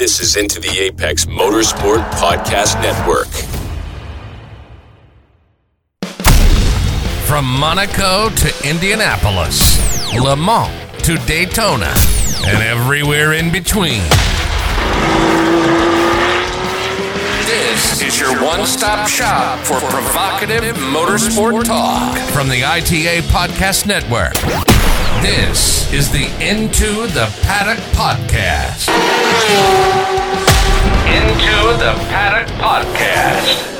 This is Into the Apex Motorsport Podcast Network. From Monaco to Indianapolis, Le Mans to Daytona, and everywhere in between. This is your one stop shop for provocative motorsport talk from the ITA Podcast Network. This is the Into the Paddock Podcast. Into the Paddock Podcast.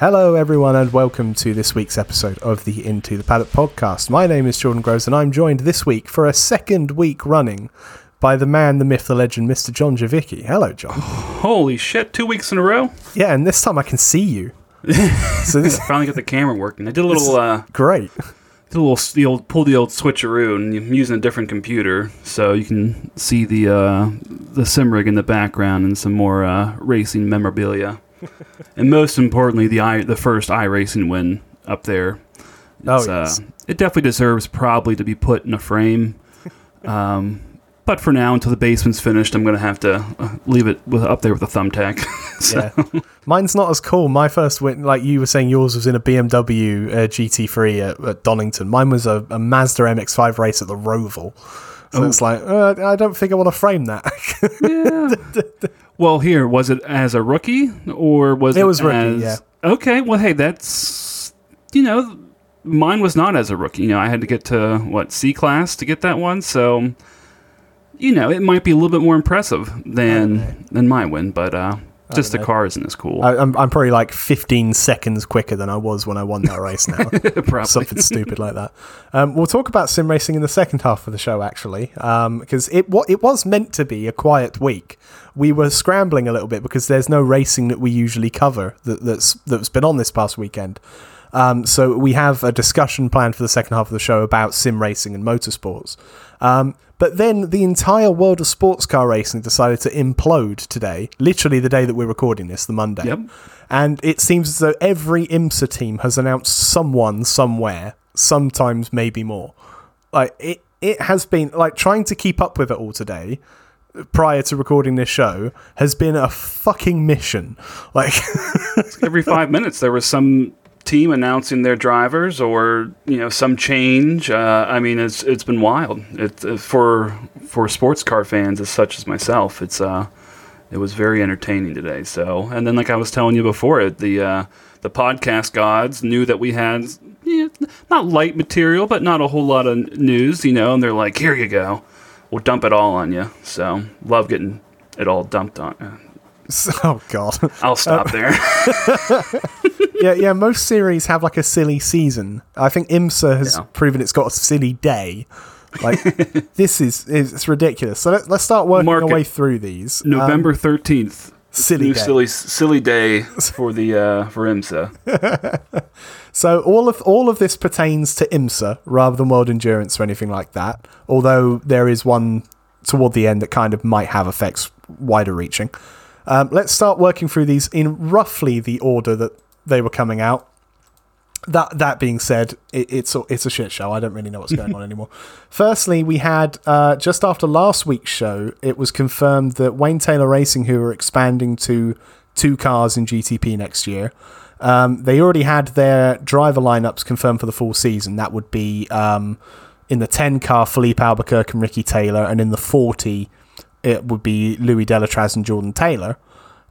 Hello, everyone, and welcome to this week's episode of the Into the Paddock podcast. My name is Jordan Groves, and I'm joined this week for a second week running by the man, the myth, the legend, Mr. John Javicki. Hello, John. Holy shit, two weeks in a row? Yeah, and this time I can see you. so this is Finally got the camera working. I did a little, uh, great. did a little, the old, pulled the old switcheroo, and I'm using a different computer, so you can see the, uh, the sim rig in the background and some more, uh, racing memorabilia. and most importantly, the i, the first iRacing win up there. Oh, yes. uh, it definitely deserves probably to be put in a frame. Um, but for now, until the basement's finished, I'm going to have to uh, leave it with, up there with a thumbtack. so, Yeah. Mine's not as cool. My first win, like you were saying, yours was in a BMW uh, GT3 at, at Donington. Mine was a, a Mazda MX5 race at the Roval. So Oh. it's like, uh, I don't think I want to frame that. Well, here was it as a rookie or was it? It was rookie, as- yeah. Okay, well, hey, that's you know, mine was not as a rookie. You know, I had to get to what C class to get that one, so you know, it might be a little bit more impressive than than my win, but uh, just the know. car isn't as cool. I, I'm, I'm probably like 15 seconds quicker than I was when I won that race now. Probably. Something stupid like that. Um, we'll talk about sim racing in the second half of the show, actually, because it wa- it was meant to be a quiet week. We were scrambling a little bit because there's no racing that we usually cover that, that's that's been on this past weekend. Um, so we have a discussion planned for the second half of the show about sim racing and motorsports. Um, but then the entire world of sports car racing decided to implode today, literally the day that we're recording this, the Monday. Yep. And it seems as though every IMSA team has announced someone somewhere, sometimes maybe more. Like it, it has been like trying to keep up with it all today. Prior to recording this show, has been a fucking mission. Like, Every five minutes, there was some team announcing their drivers or you know some change. Uh, I mean, it's it's been wild. It uh, for for sports car fans as such as myself. It's uh, it was very entertaining today. So, and then like I was telling you before, it the uh, the podcast gods knew that we had not light material, but not a whole lot of news, you know. And they're like, "Here you go, we'll dump it all on you." So, love getting it all dumped on. oh god, I'll stop there. yeah, yeah. Most series have like a silly season. I think IMSA has Yeah. proven it's got a silly day. Like this is it's ridiculous. So let, let's start working Mark our way through these. Um, November thirteenth. silly new day. silly silly day for the uh, for IMSA. So all of all of this pertains to IMSA rather than World Endurance or anything like that. Although there is one toward the end that kind of might have effects wider reaching. Um, let's start working through these in roughly the order that they were coming out. That that being said, it, it's a, it's a shit show. I don't really know what's going on anymore. Firstly, we had uh, just after last week's show, it was confirmed that Wayne Taylor Racing, who are expanding to two cars in GTP next year, um, they already had their driver lineups confirmed for the full season. That would be um, in the 10 car, Filipe Albuquerque and Ricky Taylor, and in the 40, it would be Louis Delétraz and Jordan Taylor.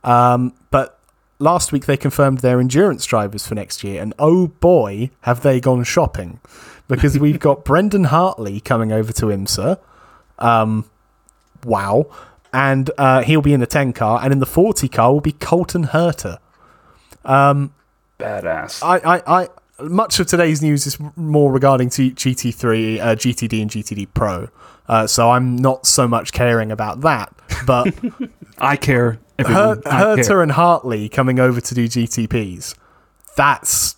Um, but last week they confirmed their endurance drivers for next year, and oh boy, have they gone shopping! Because we've got Brendan Hartley coming over to IMSA. Um, wow. And uh, he'll be in the 10 car, and in the 40 car will be Colton Herta. Badass. I, I, I, much of today's news is more regarding T- GT3, uh, GTD, and GTD Pro. Uh, so I'm not so much caring about that, but I care everyone. Her- I care. Herta and Hartley coming over to do GTPs. That's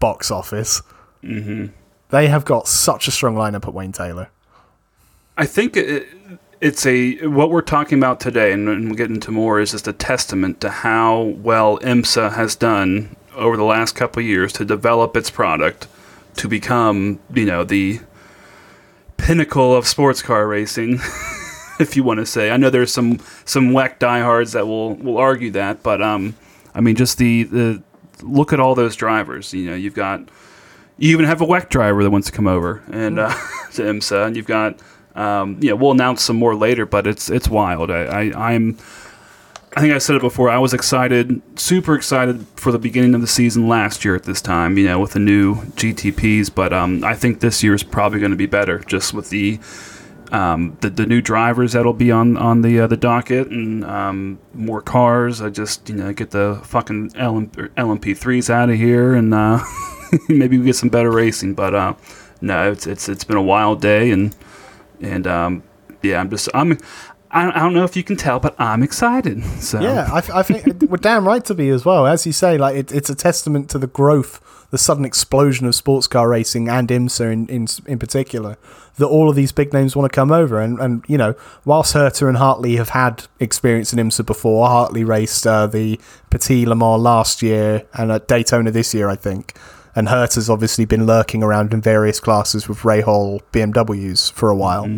box office. Mm-hmm. They have got such a strong lineup at Wayne Taylor. I think it, it's a what we're talking about today, and, and we'll get into more. Is just a testament to how well IMSA has done over the last couple of years to develop its product to become, you know, the pinnacle of sports car racing, if you want to say. I know there's some some whack diehards that will will argue that, but um, I mean, just the the look at all those drivers. You know, you've got you even have a WEC driver that wants to come over and uh, to IMSA, and you've got um, yeah, we'll announce some more later, but it's it's wild. I, I I'm I think I said it before. I was excited, super excited for the beginning of the season last year at this time, you know, with the new GTPs. But um, I think this year is probably going to be better, just with the um, the, the new drivers that'll be on on the uh, the docket and um, more cars. I just you know get the fucking LM, LMP threes out of here and uh, maybe we get some better racing. But uh, no, it's it's it's been a wild day and and um, yeah, I'm just I'm. I don't, know if you can tell, but I'm excited. So Yeah, I, I think we're damn right to be as well. As you say, like it, it's a testament to the growth, the sudden explosion of sports car racing and IMSA in, in in particular, that all of these big names want to come over. And and you know, whilst Herta and Hartley have had experience in IMSA before, Hartley raced uh, the Petit Le Mans last year and at Daytona this year, I think. And Herta's obviously been lurking around in various classes with Rahal BMWs for a while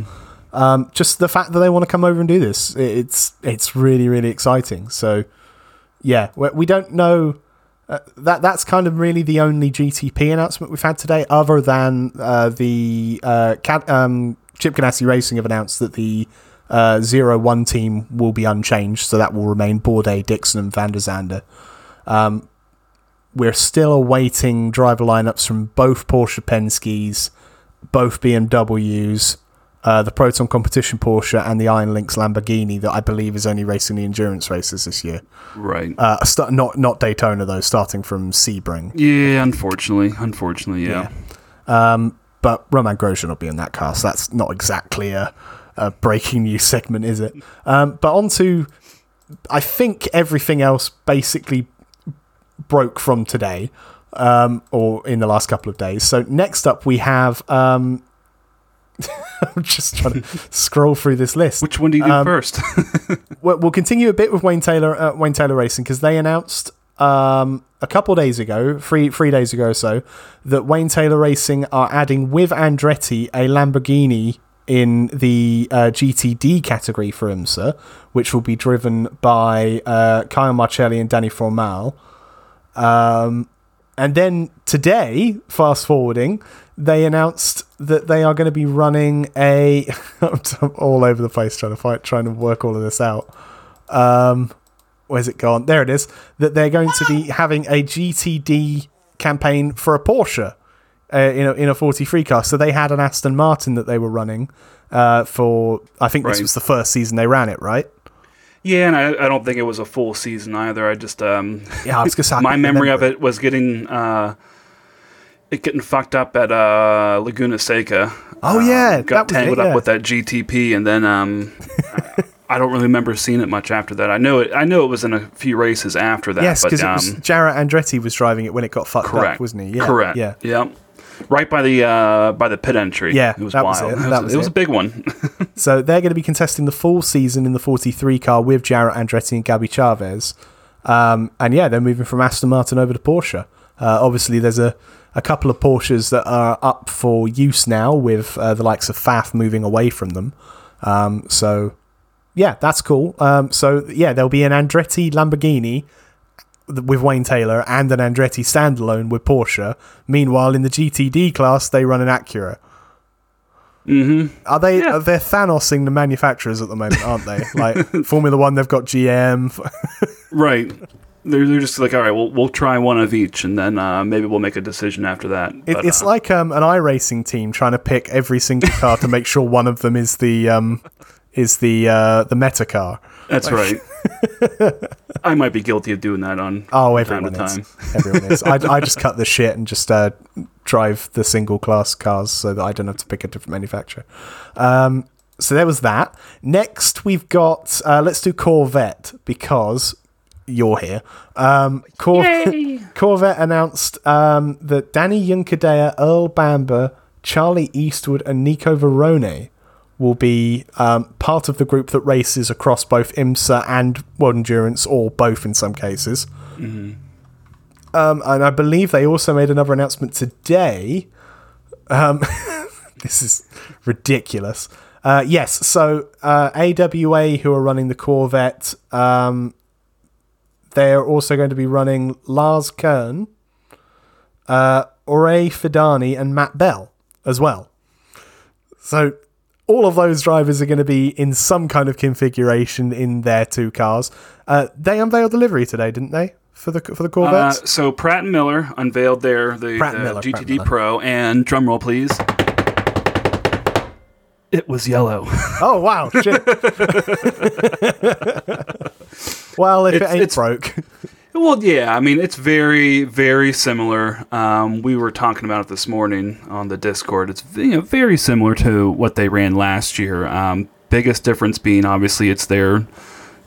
um, just the fact that they want to come over and do this, it's it's really really exciting. So yeah, we, don't know. Uh, that that's kind of really the only GTP announcement we've had today, other than uh, the uh, Cat, um, Chip Ganassi Racing have announced that the uh, zero one team will be unchanged, so that will remain Bourdais, Dixon, and Van der Zande. Um, we're still awaiting driver lineups from both Porsche Penske's, both BMWs, uh, the Proton Competition Porsche, and the Iron Lynx Lamborghini that I believe is only racing the endurance races this year. right. Uh, st- not not Daytona though, starting from Sebring. yeah, unfortunately, unfortunately, yeah. Um, but Romain Grosjean will be in that car, so That's not exactly a, a breaking news segment, is it? Um, but on to, I think everything else basically broke from today, um, or in the last couple of days. So next up we have. Um, I'm just trying to scroll through this list. Which one do you do Um, first? We'll, we'll continue a bit with Wayne Taylor, uh, Wayne Taylor Racing, because they announced um, a couple days ago, three three days ago or so, that Wayne Taylor Racing are adding with Andretti a Lamborghini in the uh, GTD category for IMSA, which will be driven by uh, Kyle Marcelli and Danny Formal. Um, and then today, fast forwarding, they announced that they are going to be running a. I'm all over the place trying to fight, trying to work all of this out. Um, where's it gone? There it is. That they're going to be having a GTD campaign for a Porsche uh, in a in a 43 car. So they had an Aston Martin that they were running uh, for. I think this Right. was the first season they ran it, right? yeah, and I, I don't think it was a full season either. I just um, Yeah, I was gonna say, my memory of it was getting uh, it getting fucked up at uh, Laguna Seca. Oh, yeah, Um, got that was it, tangled yeah. up with that GTP, and then um, I don't really remember seeing it much after that. I know it. I know it was in a few races after that. Yes, but, because um, Jarrett Andretti was driving it when it got fucked correct, up, wasn't he? Yeah, correct. Yeah. yeah. Right by the uh, by the pit entry. Yeah, it was that was wild. it, was, was it was a big one. So they're going to be contesting the full season in the 43 car with Jarrett Andretti and Gabby Chaves. Um, and yeah, they're moving from Aston Martin over to Porsche. Uh, obviously, there's a, a couple of Porsches that are up for use now with uh, the likes of Pfaff moving away from them. Um, so yeah, that's cool. Um, so yeah, there'll be an Andretti Lamborghini with Wayne Taylor and an Andretti standalone with Porsche. Meanwhile, in the GTD class, they run an Acura. Mm-hmm. Are they? Yeah. Are they Thanosing the manufacturers at the moment, aren't they? Like Formula One, they've got GM. right. They're, they're just like, all right, we'll we'll try one of each, and then uh, maybe we'll make a decision after that. It, But, it's uh, like um, an iRacing team trying to pick every single car to make sure one of them is the um, is the uh, the meta car. That's right. I might be guilty of doing that on Oh, time everyone to is. time. Everyone is. I, I just cut the shit and just uh, drive the single class cars so that I don't have to pick a different manufacturer. Um, so there was that. Next, we've got uh, let's do Corvette because you're here. Um, Cor- Corvette announced um, that Dani Juncadella, Earl Bamber, Charlie Eastwood, and Nico Varrone will be um, part of the group that races across both IMSA and World Endurance, or both in some cases. Um, and I believe they also made another announcement today. Um, this is ridiculous. Uh, yes, so uh, AWA, who are running the Corvette, um, they're also going to be running Lars Kern, uh, Orey Fidani, and Matt Bell as well. So all of those drivers are going to be in some kind of configuration in their two cars. Uh, they unveiled the livery today, didn't they? For the for the Uh, Corvettes. so Pratt and Miller unveiled their the, Pratt the Miller, GTD Miller. Pro, and drumroll please. It was yellow. oh wow! Shit. well, if It's- it ain't it's- broke, Well, yeah, I mean, it's very, very similar. Um, we were talking about it this morning on the Discord. It's you know, very similar to what they ran last year. Um, biggest difference being obviously it's their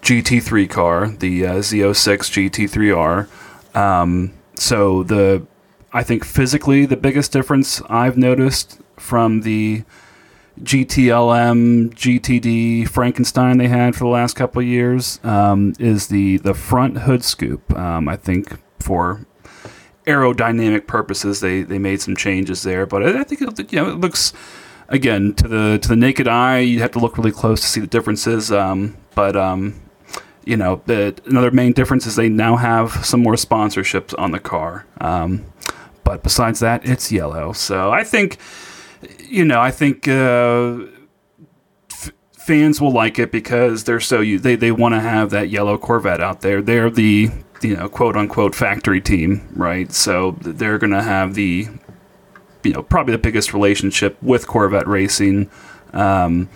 GT3 car, the uh, Z06 GT3R. Um, so the, I think physically the biggest difference I've noticed from the GTLM, GTD, Frankenstein they had for the last couple of years um, is the the front hood scoop. Um, I think for aerodynamic purposes, they, they made some changes there, but I, I think it, you know it looks again to the to the naked eye. You have to look really close to see the differences. Um, but um, you know, the, another main difference is they now have some more sponsorships on the car. Um, but besides that, it's yellow. So I think you know, I think uh, f- fans will like it because they're so u- they they want to have that yellow Corvette out there. They're the you know quote unquote factory team, right? So they're gonna have the you know probably the biggest relationship with Corvette racing, um,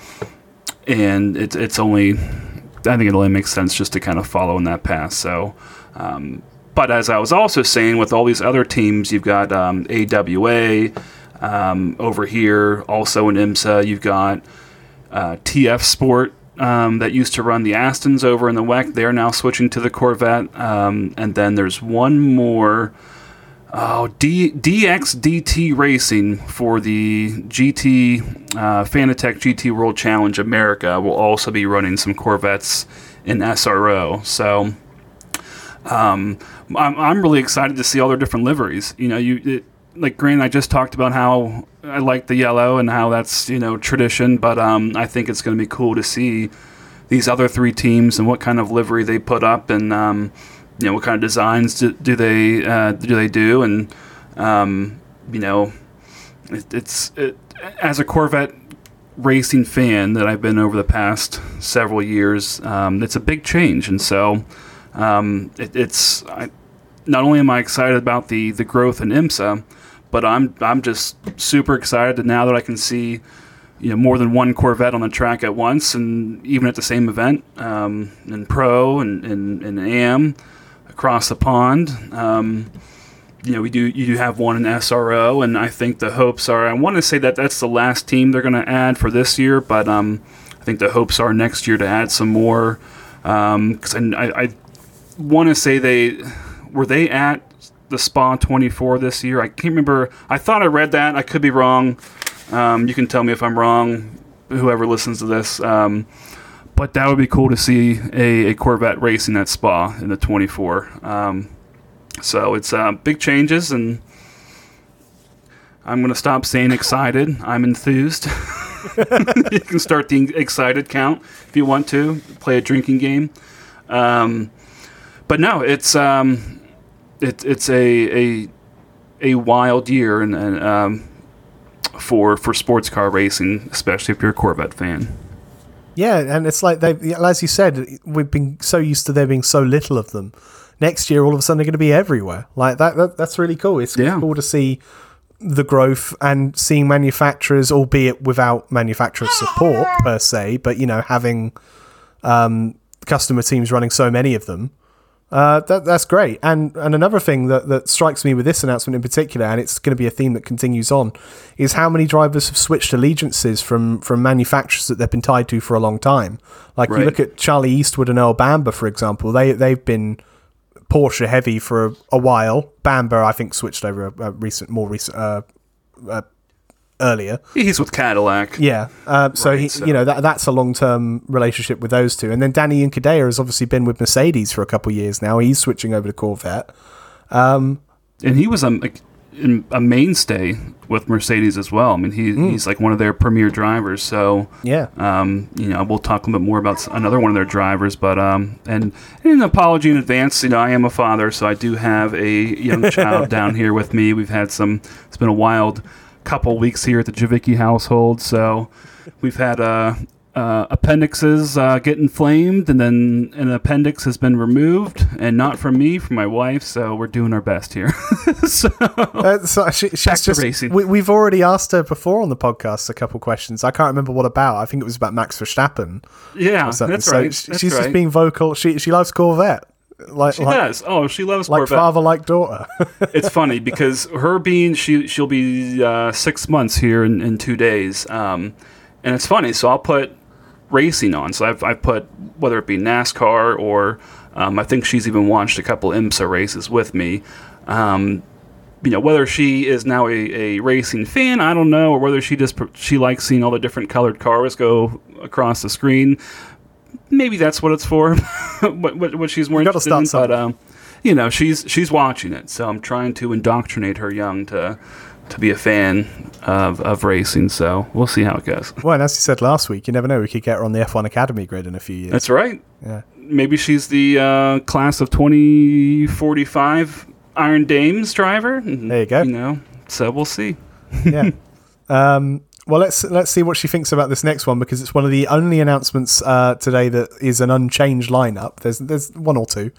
and it's it's only I think it only makes sense just to kind of follow in that path. So. Um, but as I was also saying, with all these other teams, you've got um, AWA, um, over here, also in IMSA, you've got uh, TF Sport um, that used to run the Astons over in the WEC. They're now switching to the Corvette. Um, and then there's one more. Oh, D- DXDT Racing for the GT uh, Fanatec GT World Challenge America will also be running some Corvettes in SRO. So um, I'm, I'm really excited to see all their different liveries. You know, you it, like Grant. I just talked about how I like the yellow and how that's you know tradition, but um, I think it's going to be cool to see these other three teams and what kind of livery they put up and um, you know what kind of designs do, do they uh, do they do and um, you know it, it's it, as a Corvette racing fan that I've been over the past several years. Um, it's a big change, and so um, it, it's I, not only am I excited about the the growth in IMSA, but I'm I'm just super excited that now that I can see you know more than one Corvette on the track at once, and even at the same event, um, in pro and and, and am across the pond. Um, you know, we do you do have one in SRO, and I think the hopes are. I want to say that that's the last team they're going to add for this year, but um, I think the hopes are next year to add some more. Because I, I, I want to say they were they at the Spa 24 this year. I can't remember. I thought I read that. I could be wrong. Um, you can tell me if I'm wrong. Whoever listens to this. Um, but that would be cool to see a, a Corvette racing at Spa in the 24. Um, so it's uh, big changes, and I'm going to stop saying excited. I'm enthused. you can start the excited count if you want to play a drinking game. Um, but no, it's um, it, it's a, a a wild year and, and um, for for sports car racing, especially if you're a Corvette fan. Yeah, and it's like they, as you said, we've been so used to there being so little of them. Next year, all of a sudden, they're going to be everywhere. Like that, that that's really cool. It's Yeah. cool to see the growth and seeing manufacturers, albeit without manufacturer support per se, but you know, having um, customer teams running so many of them. Uh, that, that's great. And and another thing that, that strikes me with this announcement in particular, and it's going to be a theme that continues on, is how many drivers have switched allegiances from, from manufacturers that they've been tied to for a long time. Like Right. you look at Charlie Eastwood and Earl Bamber, for example. They they've been Porsche heavy for a, a while. Bamber, I think, switched over a, a recent, more recent, uh, uh, earlier. He's with Cadillac. Yeah. Um, so Right, he, so- you know, that that's a long term relationship with those two. And then Dani Juncadella has obviously been with Mercedes for a couple of years now. He's switching over to Corvette. and he was a, a mainstay with Mercedes as well. I mean, he, Hmm. he's like one of their premier drivers. So, Yeah. um, you know, we'll talk a little bit more about another one of their drivers. But um, and, and an apology in advance. You know, I am a father, so I do have a young child down here with me. We've had some. It's been a wild couple weeks here at the Javicki household. So, we've had uh, uh, appendixes uh, get inflamed, and then an appendix has been removed, and not from me, from my wife. So we're doing our best here. so Uh, so she, she's Back just, racing. We, we've already asked her before on the podcast a couple questions. I can't remember what about. I think it was about Max Verstappen. yeah, that's so right. that's she's right. just being vocal. She she loves Corvette. Like She like, does. Oh, she loves like Corvette. father like daughter. it's funny because her being she she'll be uh, six months here in, in two days, um, and it's funny. So I'll put racing on. So I've I've put whether it be NASCAR or um, I think she's even watched a couple IMSA races with me. Um, you know whether she is now a, a racing fan, I don't know, or whether she just she likes seeing all the different colored cars go across the screen. Maybe that's what it's for. what, what, what she's more You interested in, but um, you know she's she's watching it, so I'm trying to indoctrinate her young to to be a fan of, of racing. So we'll see how it goes. well, and as you said last week, you never know. We could get her on the F1 Academy grid in a few years. That's right. Yeah. Maybe she's the uh, class of 2045 Iron Dames driver. There you go. You know, so we'll see. yeah. Um, well, let's let's see what she thinks about this next one because it's one of the only announcements uh, today that is an unchanged lineup. There's there's one or two.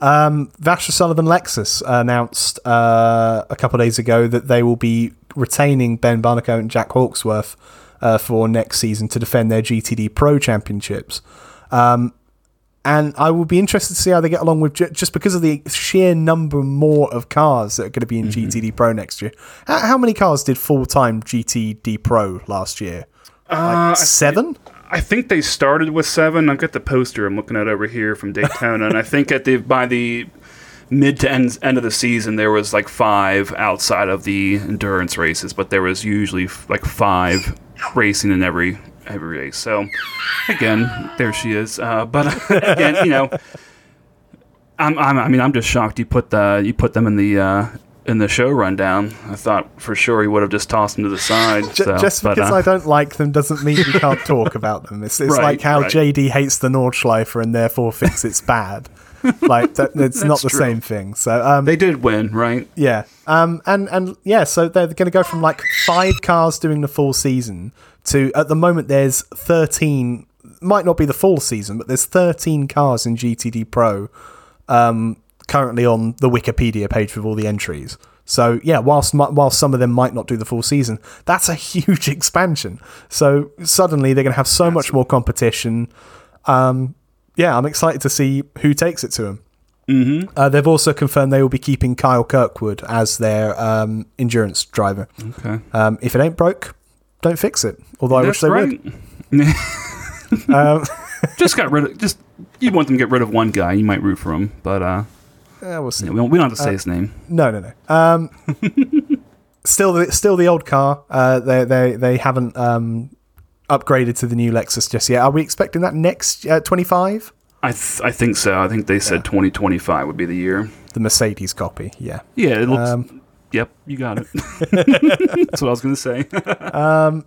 Um, Sullivan Lexus announced uh, a couple of days ago that they will be retaining Ben Barnicoat and Jack Hawksworth uh, for next season to defend their GTD Pro Championships. Um, and I will be interested to see how they get along with ju- just because of the sheer number more of cars that are going to be in mm-hmm. GTD Pro next year. How, how many cars did full time GTD Pro last year? Uh, like seven? I think they started with seven. I've got the poster I'm looking at over here from Daytona, and I think at the by the mid to end, end of the season there was like five outside of the endurance races, but there was usually f- like five racing in every every race. So again, there she is. Uh, but again, you know, I'm, I'm I mean I'm just shocked you put the you put them in the. Uh, in the show rundown, I thought for sure he would have just tossed them to the side. J- so, just but, because uh, I don't like them doesn't mean we can't talk about them. It's, it's Right, like how right. JD hates the Nordschleifer and therefore thinks it's bad. like that, it's not the true. same thing. So um, they did win, right? Yeah. Um and and yeah, so they're going to go from like 5 cars doing the full season to at the moment there's 13 might not be the full season, but there's 13 cars in GTD Pro um currently on the Wikipedia page with all the entries. So yeah, whilst whilst some of them might not do the full season, that's a huge expansion. So suddenly they're going to have so much more competition. Um, yeah, I'm excited to see who takes it to them. Mm-hmm. Uh, they've also confirmed they will be keeping Kyle Kirkwood as their um, endurance driver. Okay. Um, if it ain't broke, don't fix it. Although I wish they right. would. Um, just got rid of just you want them to get rid of one guy, you might root for him, but uh yeah, we'll see. we don't, we don't have to say his name. No, no, no. Um, still, the, still the old car. Uh, they they they haven't um, upgraded to the new Lexus just yet. Are we expecting that next uh, 25? I th- I think so. I think they said 2025 would be the year. The Mercedes copy. Yeah. Yeah, it looks Um, Yep, you got it. That's what I was going to say.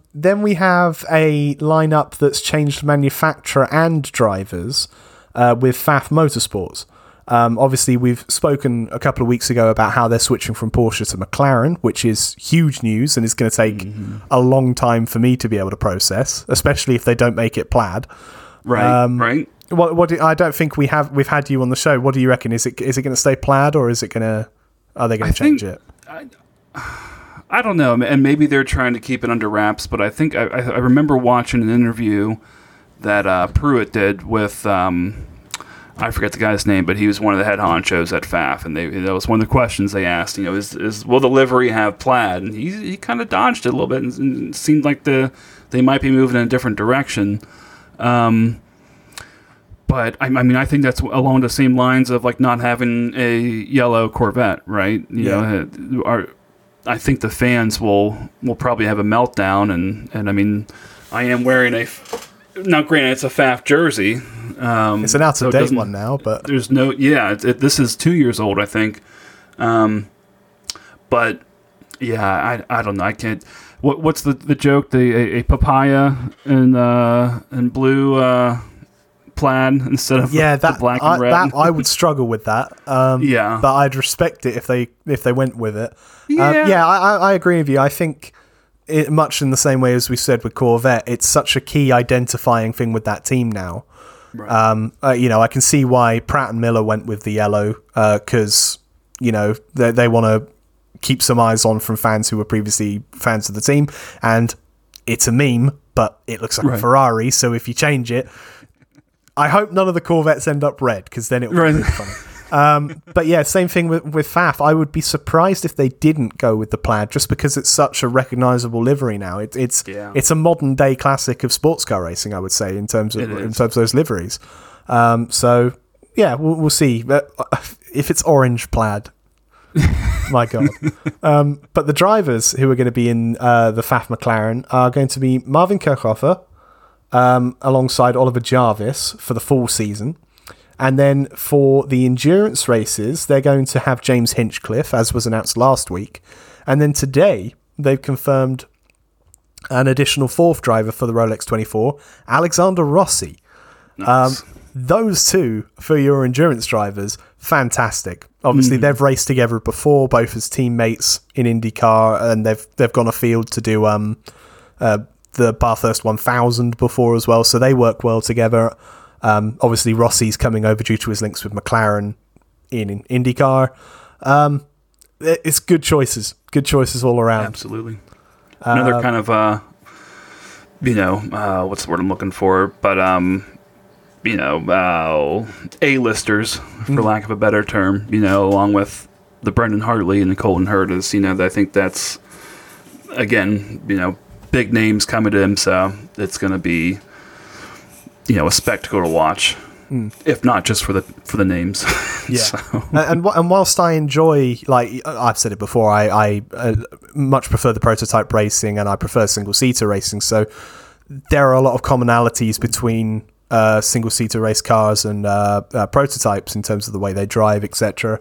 Then we have a lineup that's changed manufacturer and drivers uh, with Pfaff Motorsports. Um, obviously, we've spoken a couple of weeks ago about how they're switching from Porsche to McLaren, which is huge news and is going to take a long time for me to be able to process, especially if they don't make it plaid. right, Um, right. What? What? Do, I don't think we have. We've had you on the show. What do you reckon? Is it? Is it going to stay plaid or is it going to? Are they going to change think- it? I don't know, and maybe they're trying to keep it under wraps. But I think I, I I remember watching an interview that uh, Pruitt did with um, I forget the guy's name, but he was one of the head honchos at Pfaff, and they that was one of the questions they asked. You know, is, is will the livery have plaid? And he he kind of dodged it a little bit, and, and seemed like the they might be moving in a different direction. Um, but I, I mean, I think that's along the same lines of like not having a yellow Corvette, right? You Yeah. know, uh, our, I think the fans will will probably have a meltdown, and and I mean, I am wearing a. f- Now, granted, it's a Pfaff jersey. Um, It's an out of date one now, but There's no, yeah. It, it, this is two years old, I think. Um, but yeah, I, I don't know. I can't. What what's the the joke? The a, a papaya and uh and blue uh plaid instead of yeah, the that black I, and red. that I would struggle with that. Um, Yeah. but I'd respect it if they if they went with it. Yeah. um, yeah, I, I agree with you. I think it, much in the same way as we said with Corvette, it's such a key identifying thing with that team now. Um, uh, you know, I can see why Pratt and Miller went with the yellow because you know they they want to keep some eyes on from fans who were previously fans of the team, and it's a meme, but it looks like a Ferrari. So if you change it, I hope none of the Corvettes end up red because then it would Right. be really funny. Um, but yeah, same thing with, with Pfaff. I would be surprised if they didn't go with the plaid, just because it's such a recognizable livery now. It, it's Yeah. it's a modern day classic of sports car racing, I would say, in terms of in terms of those liveries. Um, so yeah, we'll, we'll see. But uh, if it's orange plaid, my god. Um, but the drivers who are going to be in uh, the Pfaff McLaren are going to be Marvin Kirchhoffer um, alongside Oliver Jarvis for the full season. And then for the endurance races, they're going to have James Hinchcliffe, as was announced last week. And then today, they've confirmed an additional fourth driver for the Rolex 24, Alexander Rossi. Um, those two for your endurance drivers, fantastic. Obviously, they've raced together before, both as teammates in IndyCar, and they've they've gone afield to do um, uh, the Bathurst 1000 before as well, so they work well together. Um, obviously, Rossi's coming over due to his links with McLaren in, in IndyCar. Um, it- it's good choices, good choices all around. Absolutely. Another kind of uh, you know, uh, what's the word I'm looking for? But um, you know, uh, A-listers, for lack of a better term. You know, along with the Brendan Hartley and the Colton Hertas. You know, I think that's again, you know, big names coming to him, so it's going to be you know a spectacle to watch. If not just for the for the names, Yeah. So- and and, and whilst I enjoy, like I've said it before, I, I uh, much prefer the prototype racing and I prefer single seater racing. So there are a lot of commonalities between uh, single seater race cars and uh, uh, prototypes in terms of the way they drive, etc.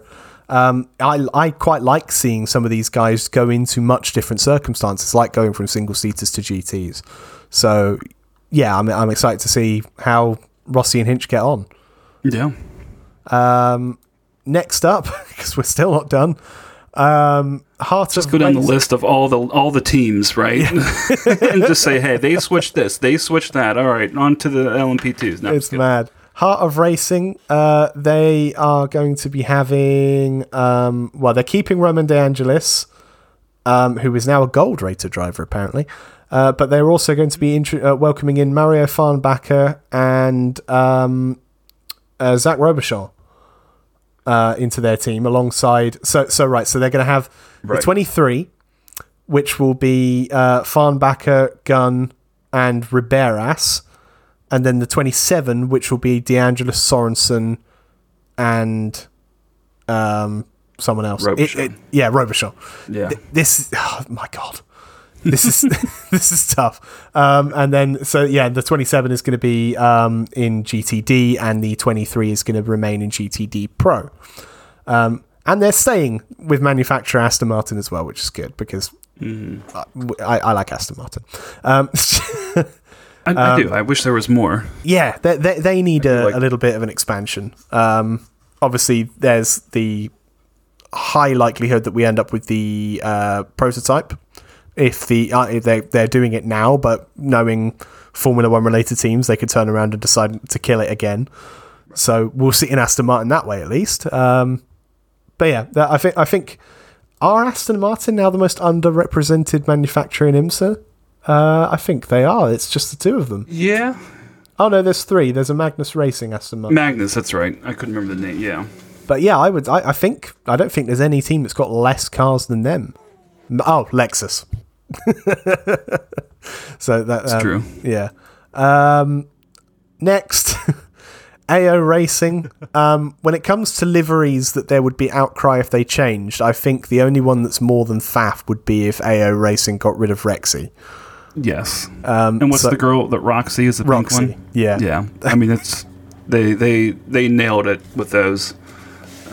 Um, I I quite like seeing some of these guys go into much different circumstances, like going from single seaters to GTS. So yeah, I'm I'm excited to see how Rossi and Hinch get on. yeah. Um, next up, because we're still not done. Um, Heart Just go down the list of all the all the teams, right? and just say, hey, they switched this, they switched that. All right, on to the LMP2s. No, It's mad. Heart of Racing. Uh, they are going to be having. Um, well, they're keeping Roman De Angelis, um, who is now a gold rated driver apparently. Uh, but they're also going to be uh, welcoming in Mario Farnbacher and um, uh, Zach Robichon uh, into their team alongside. So, so right. So they're going to have the 23, which will be uh, Farnbacher, Gunn, and Riberas, and then the 27, which will be DeAngelis Sorensen and um, someone else. It- Robichon. it- yeah, Robichon. Yeah. Th- This, oh my god, this is this is tough. Um, and then so yeah, the 27 is going to be um, in GTD, and the 23 is going to remain in GTD Pro. Um, and they're staying with manufacturer Aston Martin as well, which is good because Mm-hmm. I, I like Aston Martin. Um, I, I do. I wish there was more. yeah, they, they, they need a, like- a little bit of an expansion. Um, obviously, there's the high likelihood that we end up with the uh, prototype if the uh, if they they're doing it now, but knowing Formula One related teams, they could turn around and decide to kill it again. So we'll see in Aston Martin that way at least. Um, but yeah, that, I think I think are Aston Martin now the most underrepresented manufacturer in IMSA? Uh, I think they are. It's just the two of them. Yeah. Oh no, there's three. There's a Magnus Racing Aston Martin. Magnus, that's right. I couldn't remember the name. Yeah. But yeah, I would. I, I think I don't think there's any team that's got less cars than them. Oh, Lexus. so that, It's um, true. Yeah. Um, next, AO Racing. Um, when it comes to liveries, that there would be outcry if they changed. I think the only one that's more than Pfaff would be if AO Racing got rid of Rexy. Yes. and what's so- the girl that Roxy is the pink Roxy, one? yeah. Yeah. I mean, it's they they they nailed it with those.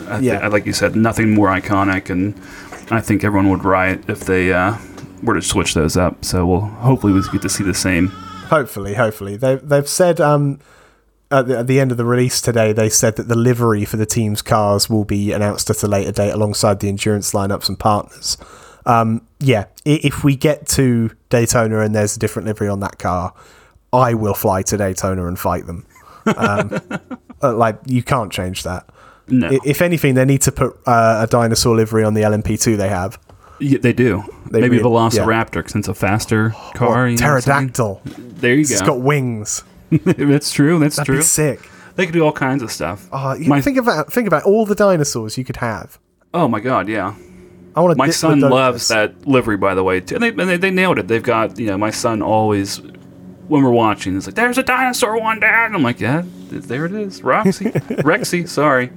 I Yeah. like you said, nothing more iconic, and I think everyone would riot if they uh, were to switch those up. So we'll hopefully we get to see the same. Hopefully, hopefully they've they've said um at the, at the end of the release today they said that the livery for the team's cars will be announced at a later date alongside the endurance lineups and partners. Um, yeah, if we get to Daytona and there's a different livery on that car, I will fly to Daytona and fight them. Um, uh, like you can't change that. No, If anything, they need to put uh, a dinosaur livery on the LMP2 they have. Yeah, they do. They Maybe re- Velociraptor, since it's a faster car. You pterodactyl. There you It's go. got wings. that's true. That's That'd true. be sick. They could do all kinds of stuff. You my, think about think about all the dinosaurs you could have. oh my god, yeah. I want to. My son loves that livery, by the way. Too. And, they, and they, they nailed it. They've got, you know, my son always, when we're watching, it's like, there's a dinosaur one, Dad. And I'm like, yeah, there it is. Roxy. Rexy, sorry.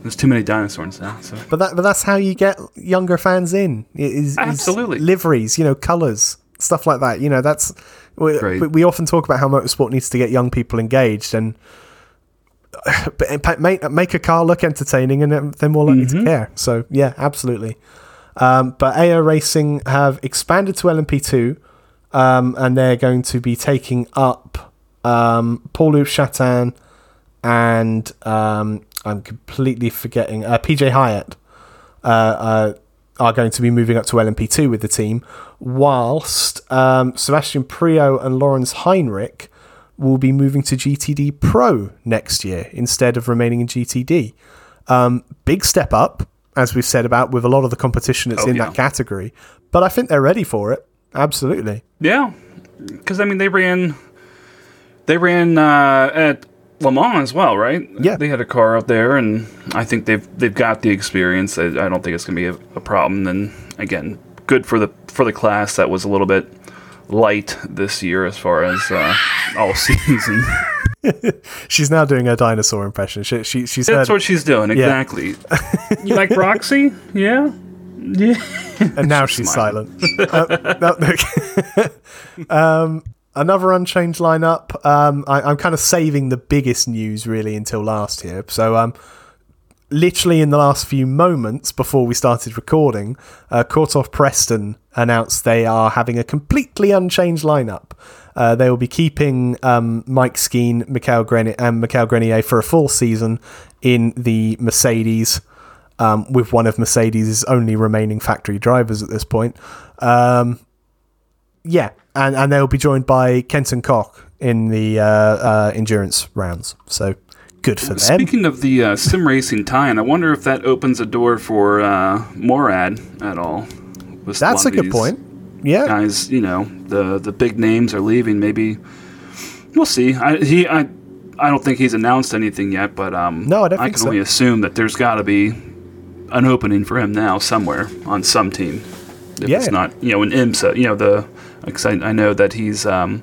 There's too many dinosaurs now. So. But that, but that's how you get younger fans in. Is, is Absolutely. liveries, you know, colors, stuff like that. You know, that's we, Great. we- often talk about how motorsport needs to get young people engaged, and but make make a car look entertaining, and they're more likely Mm-hmm. to care. So yeah, absolutely. Um, but AO Racing have expanded to LMP2, um, and they're going to be taking up um, Paul Loup Chatin and um, I'm completely forgetting uh, PJ Hyatt uh, uh, are going to be moving up to LMP2 with the team, whilst um, Sebastian Priaulx and Laurin Heinrich will be moving to GTD Pro next year instead of remaining in GTD. Um, big step up, as we've said about with a lot of the competition that's Oh, in yeah. that category, but I think they're ready for it. Absolutely. Yeah. Because, I mean, they ran, they ran uh, at Le Mans as well, right? Yeah. They had a car out there, and I think they've they've got the experience. I, I don't think it's going to be a, a problem. And again, good for the for the class that was a little bit light this year as far as uh, all season. She's now doing her dinosaur impression. She, she she's That's heard, what she's doing Yeah. exactly. you like Roxy? Yeah. Yeah. and now she's smiling. silent. Uh, no, um, another unchanged lineup. Um, I, I'm kind of saving the biggest news really until last here. So, um, literally in the last few moments before we started recording, uh, Korthoff Preston announced they are having a completely unchanged lineup. Uh, they will be keeping um, Mike Skeen, Mikhail Grenier, and Mikhail Grenier for a full season in the Mercedes um, with one of Mercedes' only remaining factory drivers at this point. Um, yeah, and, and they'll be joined by Kenton Koch in the uh, uh, endurance rounds. So good for them. Speaking of the uh, sim racing tie-in, I wonder if that opens a door for uh, Morad at all. With That's a good point. Yeah, Guys, you know the the big names are leaving. Maybe we'll see. I, he I I don't think he's announced anything yet, but um, No, I I can so. only assume that there's got to be an opening for him now somewhere on some team. If Yeah. it's not, you know, an IMSA, you know the. Because I, I know that he's um,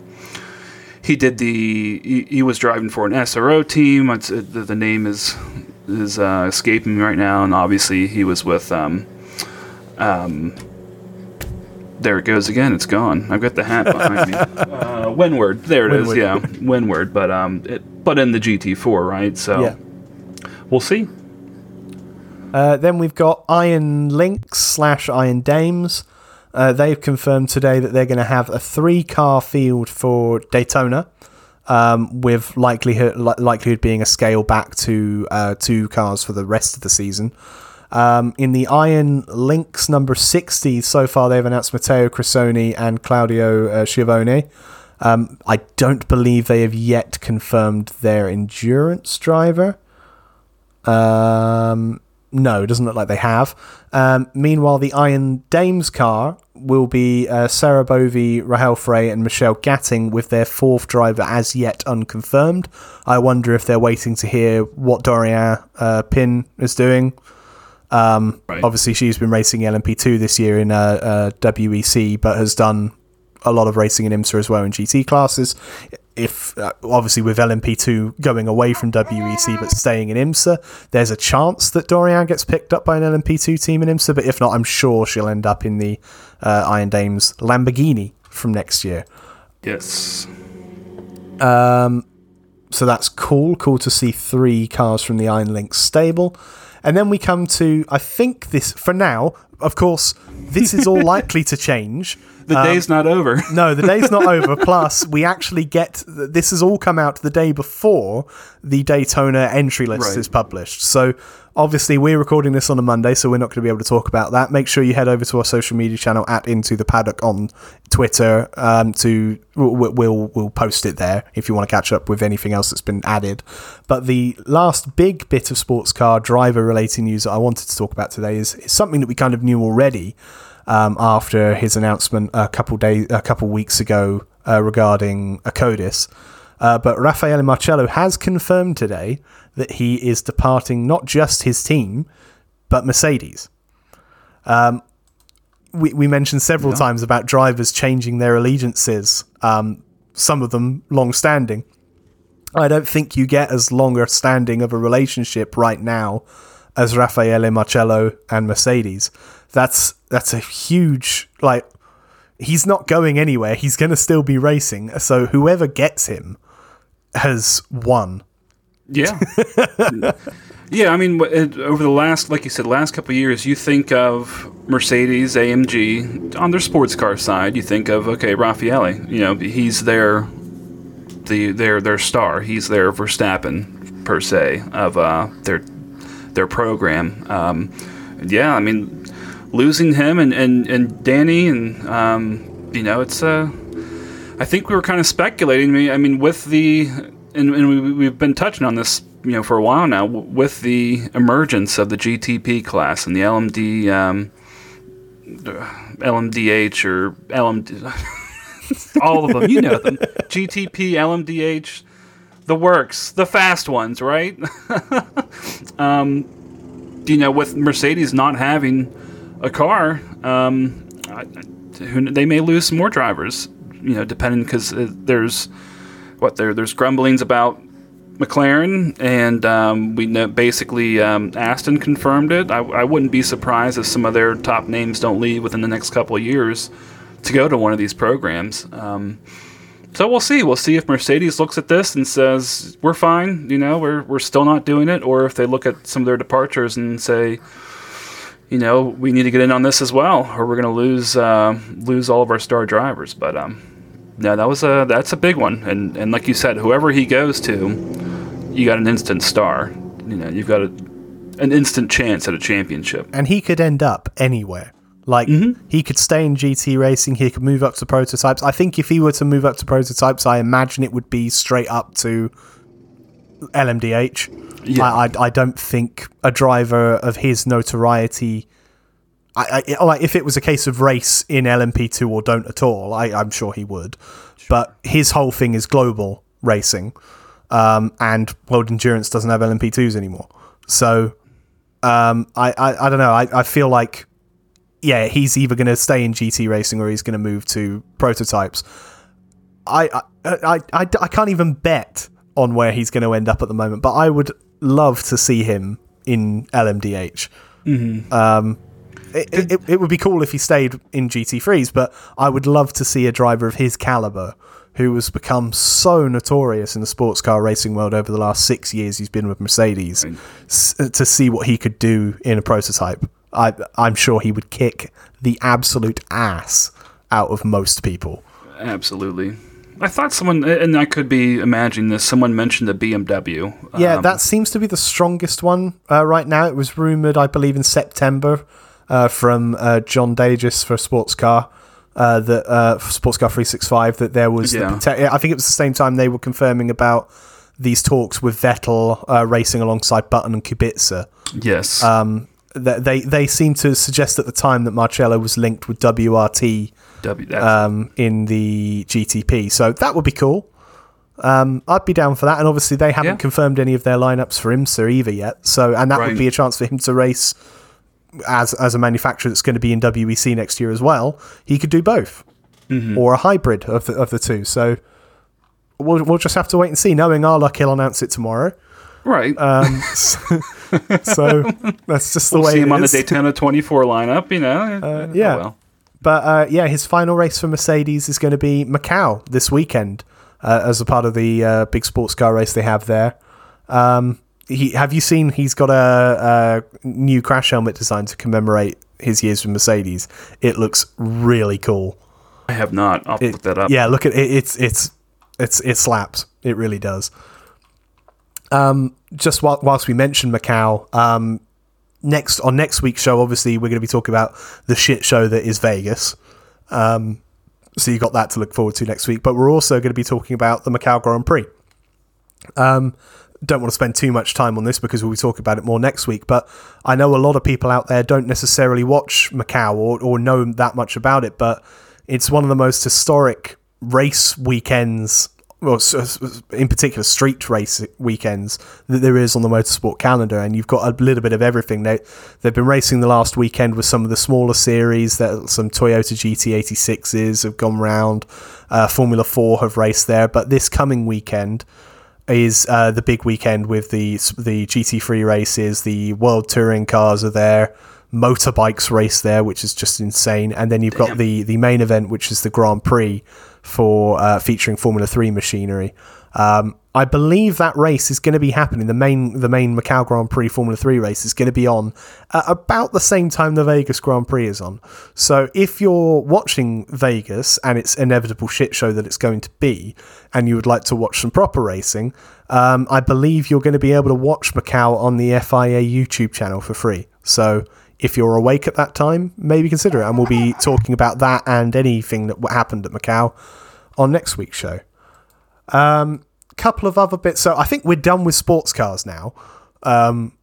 he did the he, he was driving for an SRO team. It's, uh, the, the name is is uh, escaping me right now, and obviously he was with um, um, there it goes again. It's gone. I've got the hat behind me. Uh, Winward. There it is. Winward. Yeah, Winward. But um, it, but in the GT4, right? So yeah. we'll see. Uh, then we've got Iron Lynx slash Iron Dames. Uh, they've confirmed today that they're going to have a three car field for Daytona, um, with likelihood li- likelihood being a scale back to uh, two cars for the rest of the season. Um, in the Iron Lynx number 60, so far they've announced Matteo Cressoni and Claudio uh. Um, I don't believe they have yet confirmed their endurance driver. Um, no, it doesn't look like they have. Um, meanwhile, the Iron Dames car will be uh, Sarah Bovy, Rahel Frey, and Michelle Gatting with their fourth driver as yet unconfirmed. I wonder if they're waiting to hear what Doriane uh, Pin is doing. Um, Right. Obviously, she's been racing LMP2 this year in uh, uh, WEC, but has done a lot of racing in IMSA as well in GT classes. If uh, obviously with LMP2 going away from WEC but staying in IMSA, there's a chance that Doriane gets picked up by an LMP2 team in IMSA. But if not, I'm sure she'll end up in the uh, Iron Dames Lamborghini from next year. Yes. Um, So that's cool. Cool to see three cars from the Iron Lynx stable. And then we come to, I think this, for now, of course, this is all likely to change. The day's not over. No, the day's not over. Plus, we actually get this has all come out the day before the Daytona entry list Right. is published. So, obviously, we're recording this on a Monday, so we're not going to be able to talk about that. Make sure you head over to our social media channel at Into the Paddock on Twitter. Um, to we'll, we'll we'll post it there if you want to catch up with anything else that's been added. But the last big bit of sports car driver related news that I wanted to talk about today is, is something that we kind of knew already um, after his announcement a couple days, a couple weeks ago uh, regarding Akkodis. Uh, but Raffaele Marciello has confirmed today that he is departing not just his team, but Mercedes. Um, we, we mentioned several times about drivers changing their allegiances, um, some of them long standing. I don't think you get as long a standing of a relationship right now as Raffaele Marciello and Mercedes. That's that's a huge like he's not going anywhere. He's going to still be racing. So whoever gets him has won. Yeah. yeah, I mean, over the last, like you said, last couple of years, you think of Mercedes, AMG on their sports car side. You think of okay, Raffaele. You know, he's their the their their star. He's their Verstappen per se of uh, their their program. Um, yeah, I mean, losing him and and, and Dani and um, you know, it's uh, I think we were kind of speculating. I mean, I mean with the and, and we, we've been touching on this, you know, for a while now. With the emergence of the GTP class and the LMD, um, LMDH or LMD, all of them, you know them, GTP, LMDH, the works, the fast ones, right? um, you know, with Mercedes not having a car, um, they may lose some more drivers. You know, depending because there's what there there's grumblings about McLaren, and um, we know basically um, Aston confirmed it. I, I wouldn't be surprised if some of their top names don't leave within the next couple of years to go to one of these programs. Um, so we'll see. We'll see if Mercedes looks at this and says we're fine. You know, we're we're still not doing it, or if they look at some of their departures and say, you know, we need to get in on this as well, or we're going to lose uh, lose all of our star drivers. But um, no, that was a that's a big one, and and like you said, whoever he goes to, you got an instant star. You know, you've got a, an instant chance at a championship. And he could end up anywhere. Like he could stay in GT racing, he could move up to prototypes. I think if he were to move up to prototypes, I imagine it would be straight up to LMDH. Yeah. I, I, I don't think a driver of his notoriety. I, I, like if it was a case of race in LMP2 or don't at all, I, I'm sure he would. But his whole thing is global racing, um, and World Endurance doesn't have LMP2s anymore. So um, I, I, I don't know. I, I feel like yeah, he's either going to stay in GT racing or he's going to move to prototypes. I, I, I, I, I can't even bet on where he's going to end up at the moment, but I would love to see him in LMDH. Um, it, it, it would be cool if he stayed in GT3s, but I would love to see a driver of his caliber who has become so notorious in the sports car racing world over the last six years he's been with Mercedes s- to see what he could do in a prototype. I, I'm sure he would kick the absolute ass out of most people. Absolutely. I thought someone, and I could be imagining this. Someone mentioned the BMW. Yeah, Um, that seems to be the strongest one uh, right now. It was rumored, I believe, in September uh, from uh, John Dagys for Sports Car. Uh, that uh, Sports Car 365 that there was Yeah. pote- I think it was the same time they were confirming about these talks with Vettel uh, racing alongside Button and Kubica. Yes. Um, that they they seem to suggest at the time that Marciello was linked with WRT w, um, in the GTP, so that would be cool. Um, I'd be down for that, and obviously they haven't Yeah. confirmed any of their lineups for IMSA either yet. So, and that Right. would be a chance for him to race as as a manufacturer that's going to be in WEC next year as well. He could do both, Mm-hmm. or a hybrid of the of the two. So, we'll we'll just have to wait and see. Knowing our luck, he'll announce it tomorrow. right. Um, so, so that's just the we'll way see him on the is. Daytona 24 lineup, you know. Uh, yeah. Oh, well. But uh, yeah, his final race for Mercedes is going to be Macau this weekend uh, as a part of the uh, big sports car race they have there. Um, he, have you seen he's got a, a new crash helmet design to commemorate his years with Mercedes? It looks really cool. I have not. I'll It- look that up. Yeah, look at it. It's it's it's it slaps. It really does. Um, just while, whilst we mentioned Macau, um, next on next week's show, obviously we're going to be talking about the shit show that is Vegas. Um, so you got that to look forward to next week. But we're also going to be talking about the Macau Grand Prix. Um, don't want to spend too much time on this because we'll be talking about it more next week. But I know a lot of people out there don't necessarily watch Macau or, or know that much about it. But it's one of the most historic race weekends, well, in particular street race weekends that there is on the motorsport calendar. And you've got a little bit of everything. They they've been racing the last weekend with some of the smaller series. That some Toyota GT86s have gone round. Uh, Formula Four have raced there, but this coming weekend is uh, the big weekend with the the GT3 races, the World Touring cars are there, motorbikes race there, which is just insane, and then you've got the the main event, which is the Grand Prix for uh, featuring Formula Three machinery. Um, I believe that race is going to be happening. The main the main Macau Grand Prix Formula Three race is going to be on about the same time the Vegas Grand Prix is on. So if you're watching Vegas and it's inevitable shit show that it's going to be, and you would like to watch some proper racing, um, I believe you're going to be able to watch Macau on the FIA YouTube channel for free. So if you're awake at that time, maybe consider it. And we'll be talking about that and anything that happened at Macau on next week's show. Um, couple of other bits. So I think we're done with sports cars now. Um,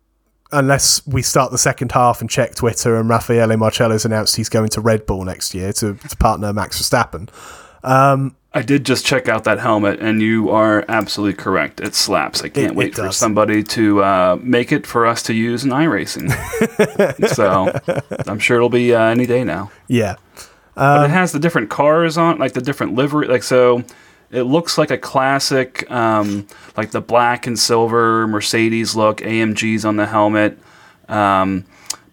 unless we start the second half and check Twitter and Raffaele Marciello's announced he's going to Red Bull next year to, to partner Max Verstappen. I did just check out that helmet, and you are absolutely correct. It slaps. I can't It- wait it for somebody to uh, make it for us to use in iRacing. so I'm sure it'll be uh, any day now. Yeah. but Um, it has the different cars on, like the different livery. Like so, it looks like a classic, um, like the black and silver Mercedes look. AMG's on the helmet. Um,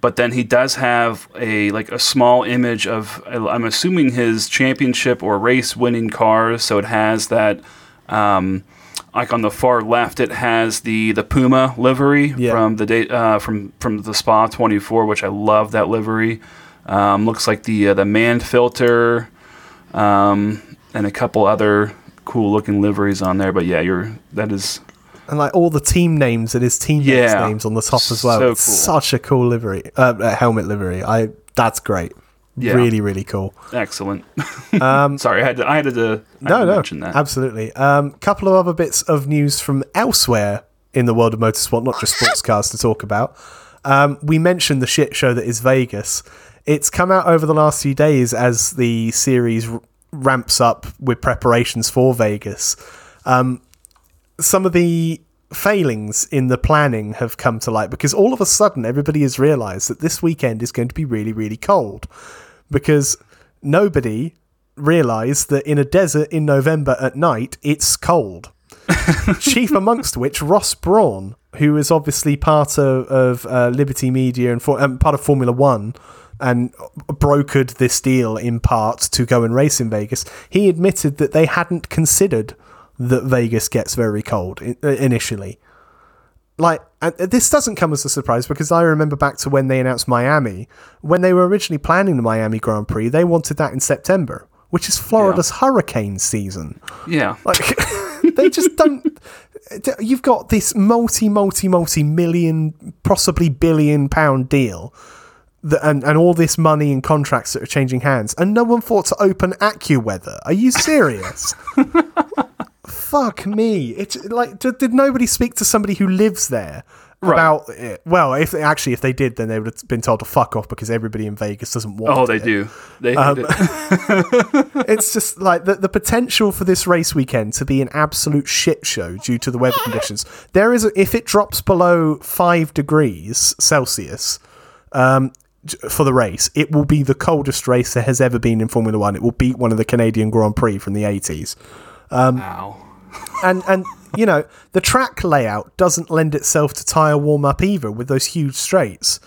but then he does have a like a small image of I'm assuming his championship or race winning cars. So it has that. Um, like on the far left, it has the the Puma livery Yeah. from the day uh, from from the Spa 24, which I love that livery. Um, looks like the uh, the Mann-Filter, um, and a couple other cool looking liveries on there. But yeah, you're that is And like all the team names and his teammates' Yeah. names on the top as well. So it's cool. such a cool livery, uh, uh, helmet livery. I that's great. Yeah. Really, really cool. excellent. Sorry, I had to, I had to, I had Um, No, to no, mention that. absolutely. Um, couple of other bits of news from elsewhere in the world of motorsport, not just sports cars, to talk about. Um, we mentioned the shit show that is Vegas. It's come out over the last few days as the series r- ramps up with preparations for Vegas. Um, some of the failings in the planning have come to light because all of a sudden everybody has realized that this weekend is going to be really, really cold because nobody realized that in a desert in November at night, it's cold. Chief amongst which, Ross Brawn, who is obviously part of, of uh, Liberty Media and for, um, part of Formula One and brokered this deal in part to go and race in Vegas, he admitted that they hadn't considered that Vegas gets very cold uh, initially. Like, this doesn't come as a surprise because I remember back to when they announced Miami. When they were originally planning the Miami Grand Prix, they wanted that in September, which is Florida's hurricane season. yeah, Like, they just don't. You've got this multi, multi, multi million, possibly billion pound deal. That, and, and all this money and contracts that are changing hands, and no one thought to open AccuWeather. Are you serious? fuck me. It's like did, did nobody speak to somebody who lives there Right. about it? Well, if actually if they did, then they would have been told to fuck off because everybody in Vegas doesn't want. Oh, they it. do. They Um, it. It's just like the, the potential for this race weekend to be an absolute shit show due to the weather conditions. There is, a, if it drops below five degrees Celsius um, for the race, it will be the coldest race there has ever been in Formula One. It will beat one of the Canadian Grand Prix from the 80s. Wow. And, and you know, the track layout doesn't lend itself to tyre warm up either with those huge straights.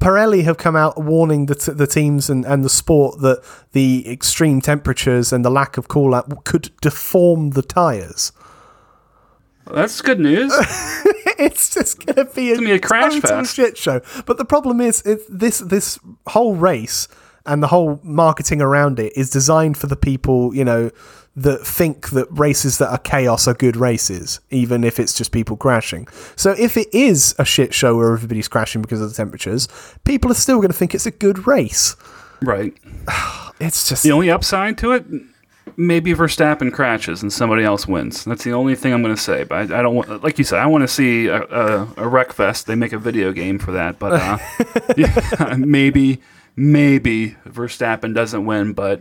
Pirelli have come out warning the, t- the teams and, and the sport that the extreme temperatures and the lack of coolant could deform the tyres. That's good news. It's just going to be a, gonna be a crash fest. shit show. But the problem is, this this whole race and the whole marketing around it is designed for the people, you know, that think that races that are chaos are good races, even if it's just people crashing. So if it is a shit show where everybody's crashing because of the temperatures, people are still going to think it's a good race. right. It's just The only upside to it, maybe Verstappen crashes and somebody else wins. That's the only thing I'm going to say. But I, I don't want, like you said, I want to see a, a, a wreck fest. They make a video game for that. But uh, yeah, maybe, maybe Verstappen doesn't win. But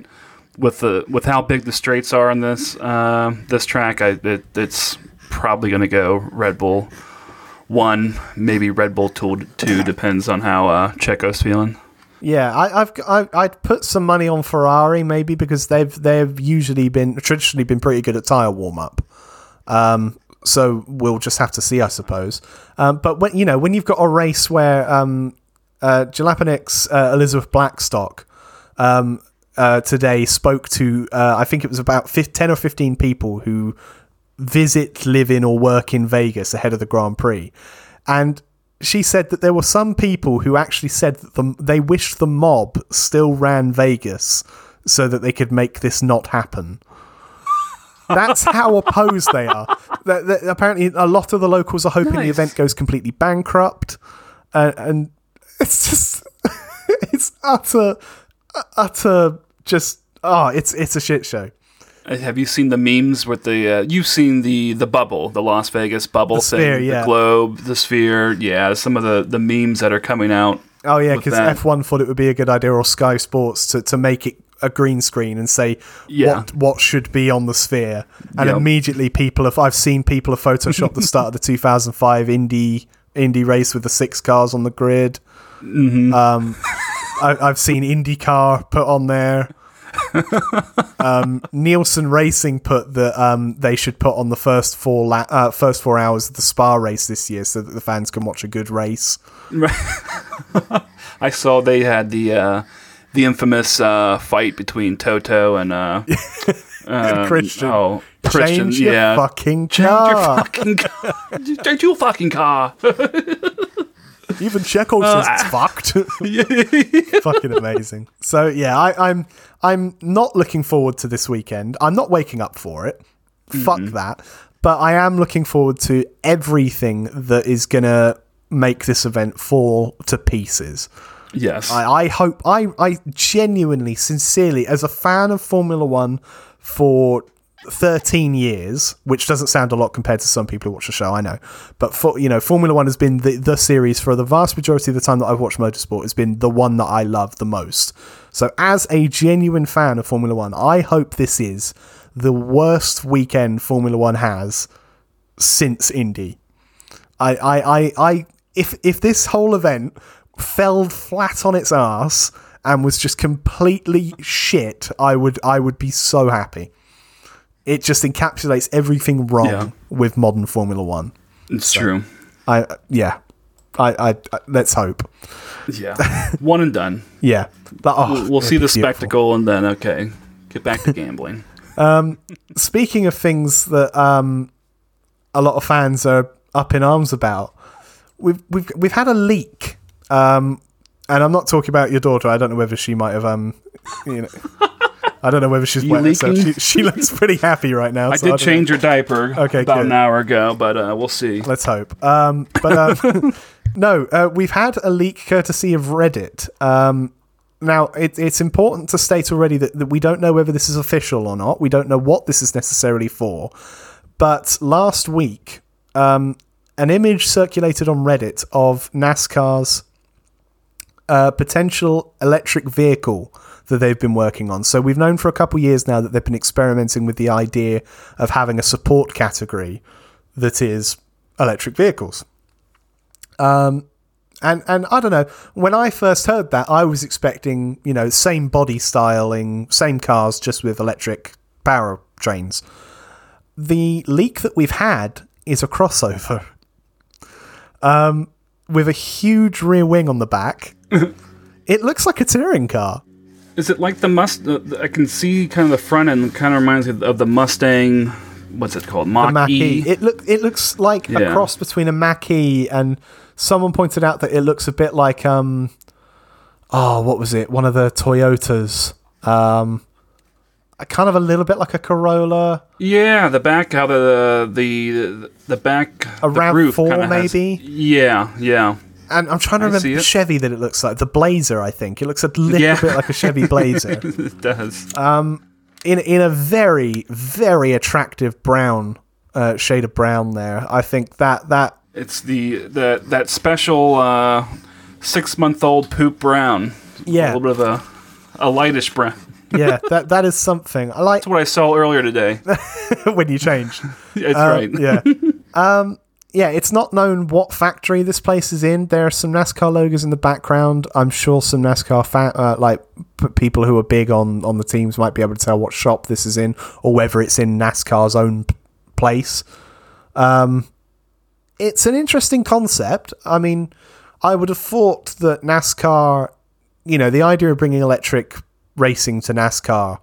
with the with how big the straights are on this uh, this track, I, it, it's probably going to go Red Bull one, maybe Red Bull two, two depends on how uh, Checo's feeling. Yeah, I, I've I, I'd put some money on Ferrari maybe because they've they've usually been traditionally been pretty good at tire warm up. Um, so we'll just have to see, I suppose. Um, but when you know when you've got a race where um, uh, Jalopnik's uh, Elizabeth Blackstock um, uh, today spoke to uh, I think it was about fif- ten or fifteen people who visit, live in, or work in Vegas ahead of the Grand Prix, and she said that there were some people who actually said that the, they wished the mob still ran Vegas so that they could make this not happen. That's how opposed they are. That- that- apparently, a lot of the locals are hoping the event goes completely bankrupt, uh, and it's just it's utter utter just oh it's it's a shit show. Uh, Have you seen the memes with the? Uh, you've seen the the bubble, the Las Vegas bubble The thing, sphere, yeah. the globe, the sphere. Yeah, some of the the memes that are coming out. Oh yeah, because. F1 thought it would be a good idea, or Sky Sports, to, to make it a green screen and say Yeah. what what should be on the sphere. And Yep. immediately people have I've seen people have photoshopped the start of the 2005 indie Indy race with the six cars on the grid. Mm-hmm. Um, I, I've seen IndyCar put on there. Um, Nielsen Racing put that um, they should put on the first four la- uh, first four hours of the Spa race this year, so that the fans can watch a good race. I saw they had the uh, the infamous uh, fight between Toto and uh, uh, Christian. Oh, Christian. Change your yeah. fucking Change car. your fucking car. Change your fucking car. Even Checo Uh, says it's fucked. Fucking amazing. So yeah, I, I'm I'm not looking forward to this weekend. I'm not waking up for it. Fuck that. But I am looking forward to everything that is gonna make this event fall to pieces. Yes. I, I hope I, I genuinely, sincerely, as a fan of Formula One for 13 years, which doesn't sound a lot compared to some people who watch the show, I know. But for you know, Formula One has been the, the series for the vast majority of the time that I've watched motorsport, has been the one that I love the most. So as a genuine fan of Formula One, I hope this is the worst weekend Formula One has since Indy. I, I, I, I if if this whole event fell flat on its ass and was just completely shit, I would I would be so happy. It just encapsulates everything wrong Yeah. with modern Formula One. it's true. I yeah, I, I, I let's hope. Yeah. One and done. Yeah, But, oh, We'll, we'll see the beautiful. spectacle and then okay, get back to gambling. um, Speaking of things that um, a lot of fans are up in arms about, we've we've we've had a leak, um, and I'm not talking about your daughter. I don't know whether she might have um, you know. I don't know whether she's wet herself. She, she looks pretty happy right now. I so did don't change know. your diaper Okay, about good. an hour ago, but uh, we'll see. Let's hope. Um, but um, no, uh, we've had a leak courtesy of Reddit. Um, now, it, it's important to state already that, that we don't know whether this is official or not. We don't know what this is necessarily for. but last week, um, an image circulated on Reddit of NASCAR's uh, potential electric vehicle that they've been working on. So we've known for a couple of years now that they've been experimenting with the idea of having a support category that is electric vehicles. Um, and and I don't know. When I first heard that, I was expecting you know same body styling, same cars, just with electric power trains. The leak that we've had is a crossover, um, with a huge rear wing on the back. it looks like a touring car. Is it like the must? Uh, I can see kind of the front end. Kind of reminds me of the Mustang. What's it called? Mach, Mach E. It look it looks like a cross between a Mach E and someone pointed out that it looks a bit like um oh what was it one of the Toyotas um kind of a little bit like a Corolla Yeah, the back, how the the the back A the RAV4 roof has- maybe? yeah, yeah. And I'm trying to I remember the. Chevy that it looks like the Blazer I think it looks a little Yeah. bit like a Chevy Blazer it does. in in a very very attractive brown uh, shade of brown there I think that that it's the the that special uh, six month old poop brown. Yeah. a little bit of a a lightish brown. yeah that that is something I like That's what I saw earlier today. when you changed That's Uh, right. yeah. Um, yeah, it's not known what factory this place is in. There are some NASCAR logos in the background. I'm sure some NASCAR fa- uh, like p- people who are big on on the teams might be able to tell what shop this is in or whether it's in NASCAR's own p- place. Um, it's an interesting concept. I mean, I would have thought that NASCAR, you know, the idea of bringing electric racing to NASCAR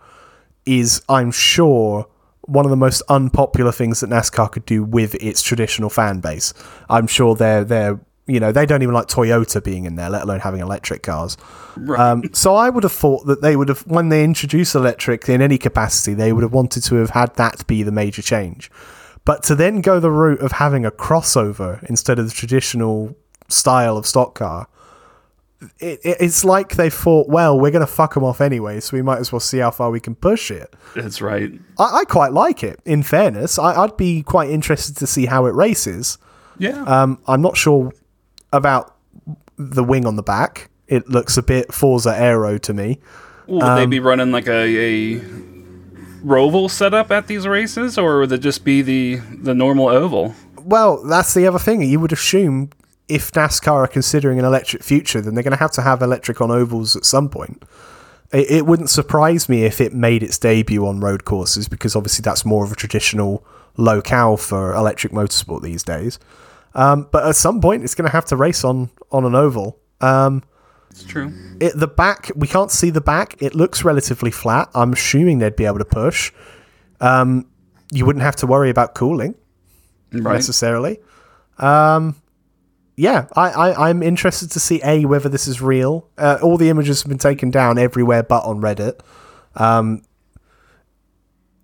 is, I'm sure, one of the most unpopular things that NASCAR could do with its traditional fan base. I'm sure they're they're you know they don't even like Toyota being in there, let alone having electric cars. Um, so I would have thought that they would have when they introduce electric in any capacity, they would have wanted to have had that be the major change. But to then go the route of having a crossover instead of the traditional style of stock car, it, it, it's like they thought, well, we're going to fuck them off anyway, so we might as well see how far we can push it. That's right. I, I quite like it. In fairness, I, I'd be quite interested to see how it races. Yeah. Um, I'm not sure about the wing on the back. It looks a bit Forza Aero to me. Would um, they be running like a, a roval setup at these races, or would it just be the the normal oval? Well, that's the other thing. You would assume if NASCAR are considering an electric future, then they're going to have to have electric on ovals at some point. It, it wouldn't surprise me if it made its debut on road courses because obviously that's more of a traditional locale for electric motorsport these days. Um, but at some point, it's going to have to race on on an oval. Um, It's true. it, the back we can't see the back it looks relatively flat i'm assuming they'd be able to push um, you wouldn't have to worry about cooling Right. necessarily um, yeah I, I, i'm interested to see a whether this is real uh, all the images have been taken down everywhere but on reddit um,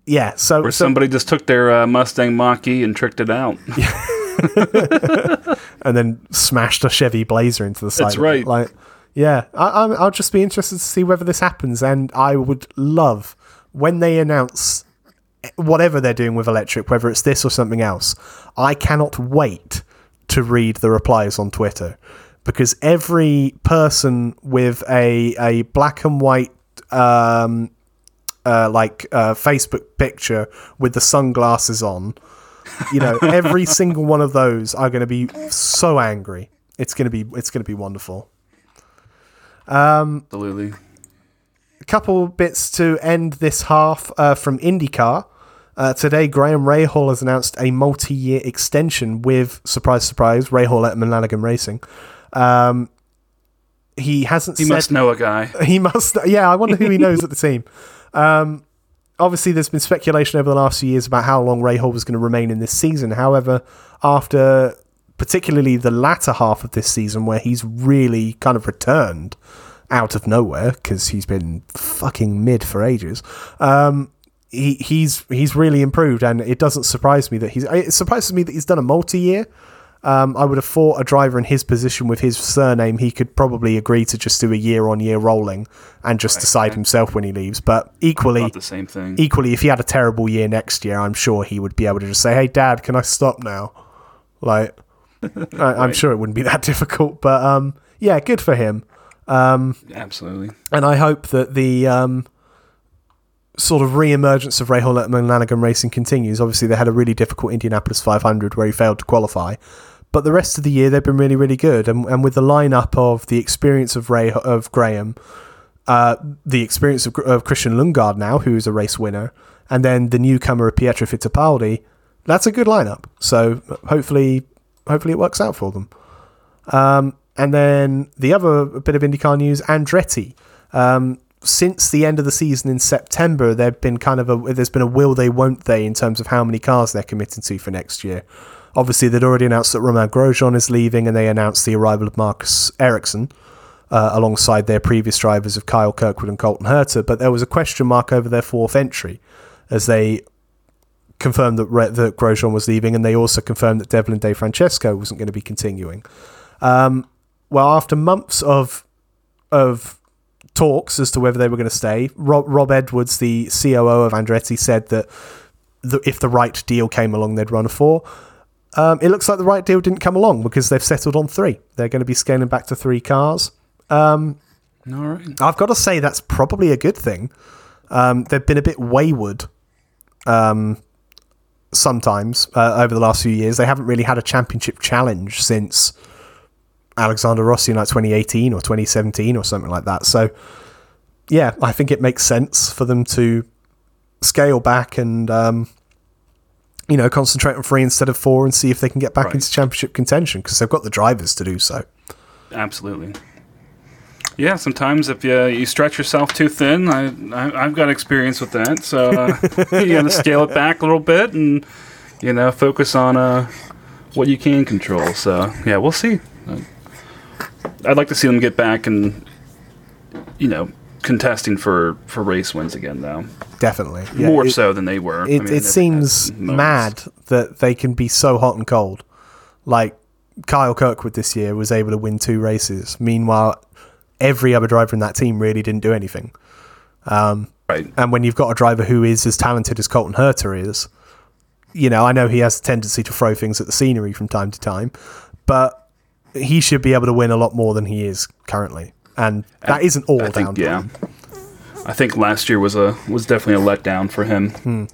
yeah so, Or so somebody just took their uh, Mustang Mach-E and tricked it out. and then smashed a Chevy Blazer into the side. That's of it. right. Like, yeah, I, I'm, I'll just be interested to see whether this happens, and I would love when they announce whatever they're doing with electric, whether it's this or something else. I cannot wait to read the replies on Twitter because every person with a a black and white um, uh, like uh, Facebook picture with the sunglasses on. You know, every single one of those are going to be so angry. It's going to be it's going to be wonderful. Absolutely. A couple bits to end this half uh, from IndyCar. Uh, today, Graham Rahal has announced a multi-year extension with surprise, surprise, Rahal at Lanigan Racing. Um, he hasn't He said must know a guy. He must. Yeah, I wonder who he knows at the team. Um, obviously, there's been speculation over the last few years about how long Rahal was going to remain in this season. However, after particularly the latter half of this season, where he's really kind of returned out of nowhere because he's been fucking mid for ages. Um, he, he's he's really improved, and it doesn't surprise me that he's. It surprises me that he's done a multi-year. Um, I would have thought a driver in his position with his surname, he could probably agree to just do a year on year rolling and just decide himself when he leaves. But equally, Not the same thing. equally, if he had a terrible year next year, I'm sure he would be able to just say, "Hey, Dad, can I stop now?" Like, I, I'm sure it wouldn't be that difficult. But um, yeah, good for him. Um, Absolutely. And I hope that the um, sort of re-emergence of Rahal Letterman Lanigan Racing continues. Obviously, they had a really difficult Indianapolis 500 where he failed to qualify. But the rest of the year, they've been really, really good. And, and with the lineup of the experience of Ray of Graham, uh, the experience of, of Christian Lundgaard now, who is a race winner, and then the newcomer of Pietro Fittipaldi, that's a good lineup. So hopefully, hopefully it works out for them. Um, and then the other bit of IndyCar news: Andretti. Um, since the end of the season in September, there've been kind of a there's been a will they won't they in terms of how many cars they're committing to for next year. Obviously, they'd already announced that Romain Grosjean is leaving, and they announced the arrival of Marcus Ericsson uh, alongside their previous drivers of Kyle Kirkwood and Colton Herta. But there was a question mark over their fourth entry as they confirmed that, Re- that Grosjean was leaving, and they also confirmed that Devlin DeFrancesco wasn't going to be continuing. Um, well, after months of of talks as to whether they were going to stay, Rob, Rob Edwards, the COO of Andretti, said that the, if the right deal came along, they'd run a four. Um, it looks like the right deal didn't come along because they've settled on three. They're going to be scaling back to three cars. All right. I've got to say that's probably a good thing. Um, they've been a bit wayward um, sometimes uh, over the last few years. They haven't really had a championship challenge since Alexander Rossi in like 2018 or 2017 or something like that. So, yeah, I think it makes sense for them to scale back and, um, you know, concentrate on three instead of four and see if they can get back Right. into championship contention because they've got the drivers to do so. Absolutely. Yeah, sometimes if you, you stretch yourself too thin, I, I I've got experience with that. So uh, you got to scale it back a little bit and you know focus on uh, what you can control. So yeah, we'll see. I'd like to see them get back and you know contesting for for race wins again, though. Definitely. Yeah, More it- so than they were. I It, mean, it seems mad that they can be so hot and cold. Like Kyle Kirkwood this year was able to win two races. Meanwhile, every other driver in that team really didn't do anything. Um, right. And when you've got a driver who is as talented as Colton Herta is, you know, I know he has a tendency to throw things at the scenery from time to time, but he should be able to win a lot more than he is currently. And that isn't all I down think to yeah. I think last year was a was definitely a letdown for him.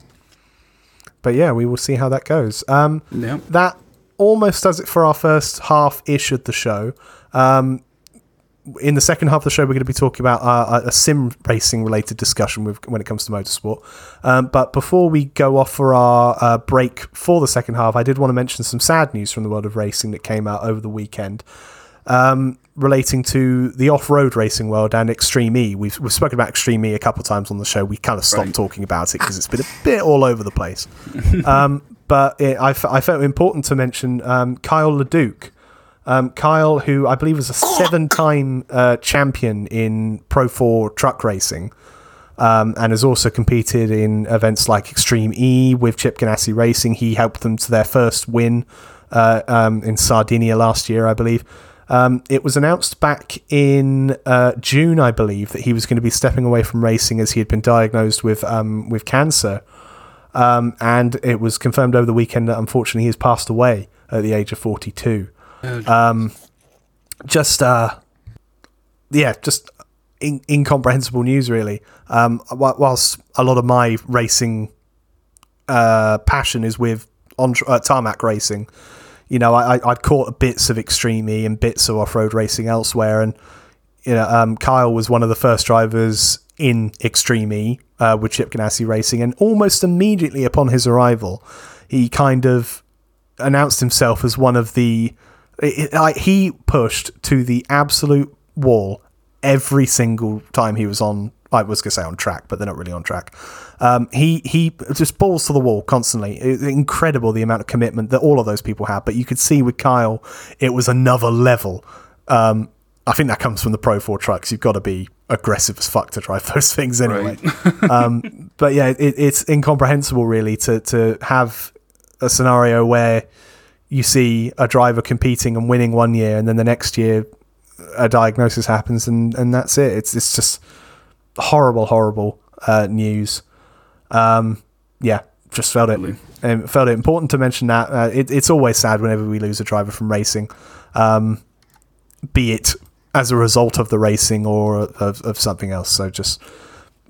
But yeah, we will see how that goes. Um, Yeah. that almost does it for our first half ish of the show. Um, in the second half of the show, we're going to be talking about uh, a sim racing related discussion with, when it comes to motorsport. Um, but before we go off for our uh, break for the second half, I did want to mention some sad news from the world of racing that came out over the weekend um, relating to the off-road racing world and Extreme E. We've, we've spoken about Extreme E a couple of times on the show. We kind of stopped Right. talking about it because it's been a bit all over the place. um, but it, I, f- I felt important to mention um, Kyle LeDuc. Um, Kyle, who I believe was a seven-time uh, champion in Pro 4 truck racing, um, and has also competed in events like Extreme E with Chip Ganassi Racing. He helped them to their first win uh, um, in Sardinia last year, I believe. Um, it was announced back in uh, June, I believe, that he was going to be stepping away from racing as he had been diagnosed with um, with cancer. Um, and it was confirmed over the weekend that unfortunately he has passed away at the age of 42 just uh yeah just in- incomprehensible news really. Um wh- whilst a lot of my racing uh passion is with on uh, tarmac racing you know I, i'd caught bits of extreme e and bits of off-road racing elsewhere. And you know um kyle was one of the first drivers in extreme e uh, with chip ganassi racing. And almost immediately upon his arrival he kind of announced himself as one of the it, like he pushed to the absolute wall every single time he was on I was gonna say on track, but they're not really on track. Um, he he just balls to the wall constantly. It- incredible the amount of commitment that all of those people have. But you could see with Kyle, it was another level. Um, I think that comes from the Pro 4 trucks. You've got to be aggressive as fuck to drive those things anyway. um, but yeah, it, it's incomprehensible really to to have a scenario where you see a driver competing and winning one year, and then the next year a diagnosis happens, and and that's it. It's it's just horrible, horrible uh, news. Um, yeah, just felt it. Um, felt it important to mention that. Uh, it, it's always sad whenever we lose a driver from racing, um, be it as a result of the racing or of, of something else. So just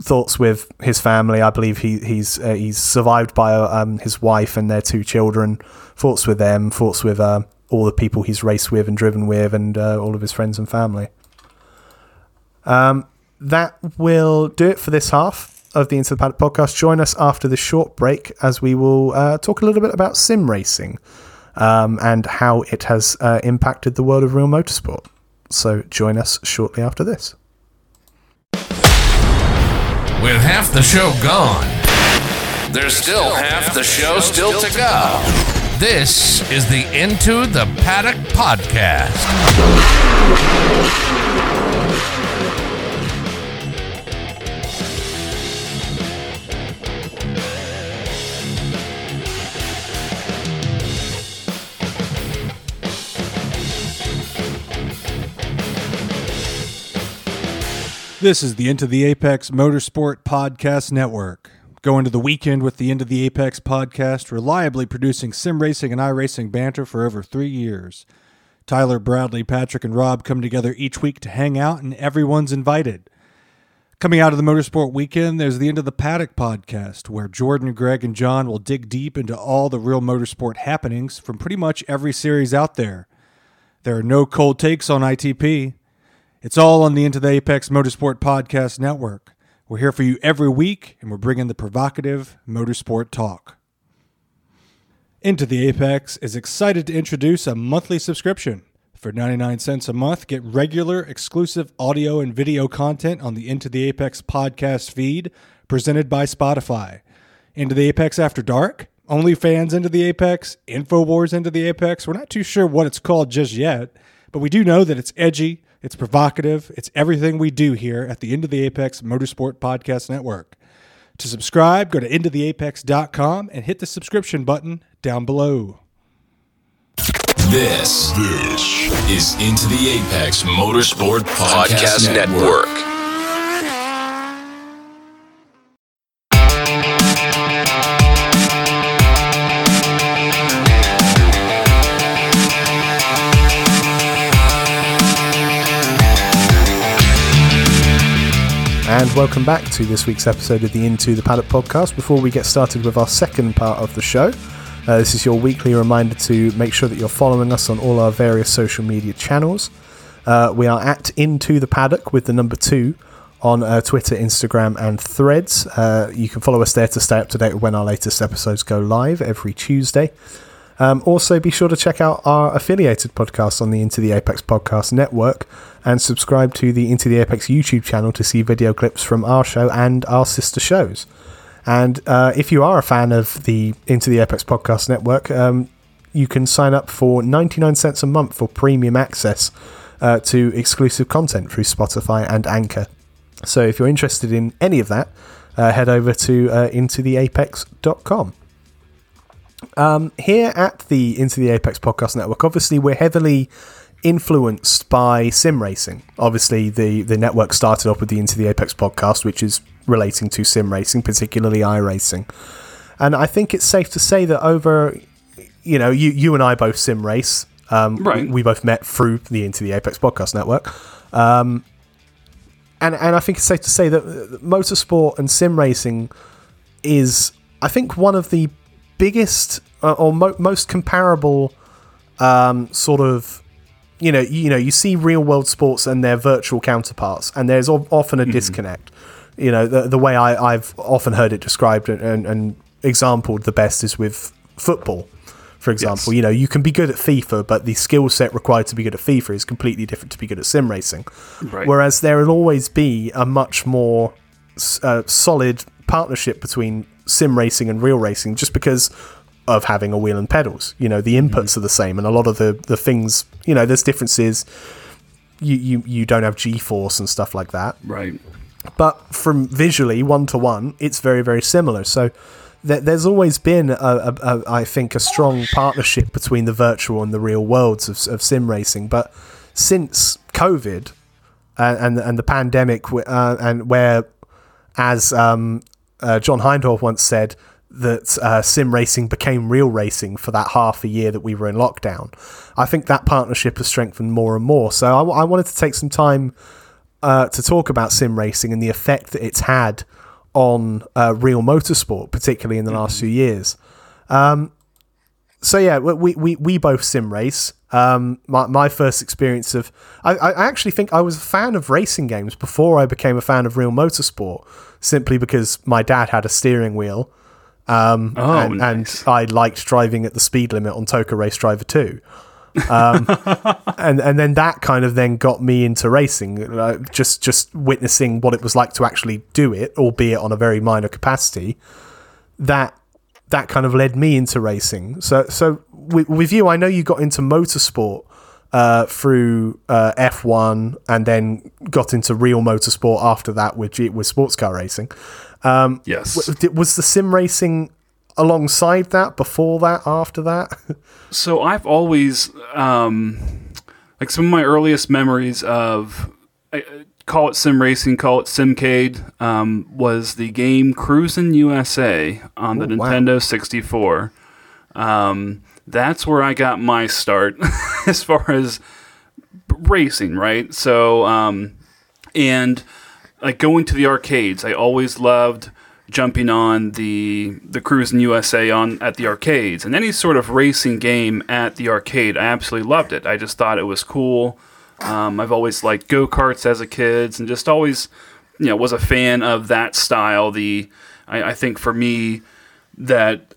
thoughts with his family. I believe he he's uh, he's survived by um, his wife and their two children. Thoughts with them. Thoughts with uh, all the people he's raced with and driven with, and uh, all of his friends and family. Um, that will do it for this half of the Into the Paddock podcast. Join us after the short break as we will uh, talk a little bit about sim racing um, and how it has uh, impacted the world of real motorsport. So join us shortly after this. With half the show gone, there's still half the show still to go. This is the Into the Paddock podcast. This is the Into the Apex Motorsport Podcast Network. Go into the weekend with the Into the Apex podcast, reliably producing sim racing and iRacing banter for over three years. Tyler, Bradley, Patrick, and Rob come together each week to hang out, and everyone's invited. Coming out of the Motorsport weekend, there's the Into the Paddock podcast, where Jordan, Greg, and John will dig deep into all the real motorsport happenings from pretty much every series out there. There are no cold takes on ITP. It's all on the Into the Apex Motorsport Podcast Network. We're here for you every week, and we're bringing the provocative motorsport talk. Into the Apex is excited to introduce a monthly subscription. For 99 cents a month, get regular exclusive audio and video content on the Into the Apex podcast feed presented by Spotify. Into the Apex After Dark, OnlyFans Into the Apex, InfoWars Into the Apex. We're not too sure what it's called just yet, but we do know that it's edgy, it's provocative. It's everything we do here at the Into the Apex Motorsport Podcast Network. To subscribe, go to intotheapex.com and hit the subscription button down below. This, this is Into the Apex Motorsport Podcast, Podcast Network. Network. And welcome back to this week's episode of the Into the Paddock podcast. Before we get started with our second part of the show, uh, this is your weekly reminder to make sure that you're following us on all our various social media channels. Uh, we are at Into the Paddock with the number two on uh, Twitter, Instagram, and Threads. Uh, you can follow us there to stay up to date with when our latest episodes go live every Tuesday. Um, also, be sure to check out our affiliated podcasts on the Into the Apex Podcast Network and subscribe to the Into the Apex YouTube channel to see video clips from our show and our sister shows. And uh, if you are a fan of the Into the Apex Podcast Network, um, you can sign up for 99 cents a month for premium access uh, to exclusive content through Spotify and Anchor. So if you're interested in any of that, uh, head over to uh, intotheapex.com. Um, here at the Into the Apex Podcast Network, obviously we're heavily influenced by sim racing. Obviously, the the network started off with the Into the Apex podcast, which is relating to sim racing, particularly iRacing. And I think it's safe to say that over, you know, you you and I both sim race. Um, right. We both met through the Into the Apex podcast network. Um, and and I think it's safe to say that motorsport and sim racing is, I think, one of the biggest uh, or mo- most comparable um, sort of you know you know you see real world sports and their virtual counterparts and there's often a mm-hmm. disconnect you know the, the way I, i've often heard it described and, and, and exampled the best is with football for example yes. you know you can be good at fifa but the skill set required to be good at fifa is completely different to be good at sim racing right. whereas there will always be a much more uh, solid partnership between sim racing and real racing just because of having a wheel and pedals. You know, the inputs mm-hmm. are the same, and a lot of the the things, you know, there's differences. You you you don't have G force and stuff like that, right? But from visually one to one, it's very very similar. So, there, there's always been, a, a, a, I think, a strong partnership between the virtual and the real worlds of, of sim racing. But since COVID and and, and the pandemic, uh, and where, as um, uh, John Hindhaugh once said, that uh, sim racing became real racing for that half a year that we were in lockdown. I think that partnership has strengthened more and more. So I, I wanted to take some time uh, to talk about sim racing and the effect that it's had on uh, real motorsport, particularly in the last few years. Um, so yeah, we, we, we both sim race. Um, my, my first experience of, I, I actually think I was a fan of racing games before I became a fan of real motorsport, simply because my dad had a steering wheel um, oh, and, nice. and I liked driving at the speed limit on TOCA Race Driver 2. um, and and then that kind of then got me into racing, uh, just just witnessing what it was like to actually do it, albeit on a very minor capacity. That that kind of led me into racing. So so with, with you, I know you got into motorsport uh, through uh, F1 and then got into real motorsport after that with with sports car racing. Um, yes. Was the sim racing alongside that, before that, after that? so I've always, um, like some of my earliest memories of, I, call it sim racing, call it simcade, um, was the game Cruisin' USA on the Ooh, wow. Nintendo 64. Um, that's where I got my start as far as racing, right? So, um, and like going to the arcades, I always loved jumping on the the Cruisin' USA on at the arcades and any sort of racing game at the arcade. I absolutely loved it. I just thought it was cool. Um, I've always liked go karts as a kid and just always, you know, was a fan of that style. The I, I think for me that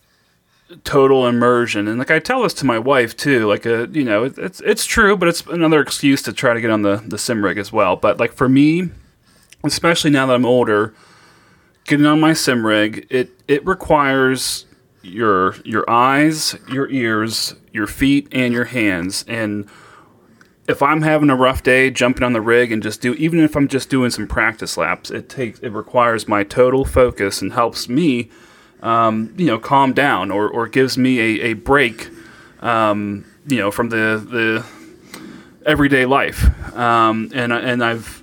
total immersion and like I tell this to my wife too like a you know it, it's it's true but it's another excuse to try to get on the the sim rig as well but like for me especially now that I'm older getting on my sim rig it it requires your your eyes your ears your feet and your hands and if I'm having a rough day jumping on the rig and just do even if I'm just doing some practice laps it takes it requires my total focus and helps me um, you know, calm down or, or gives me a, a break, um, you know, from the, the everyday life. Um, and, and I've,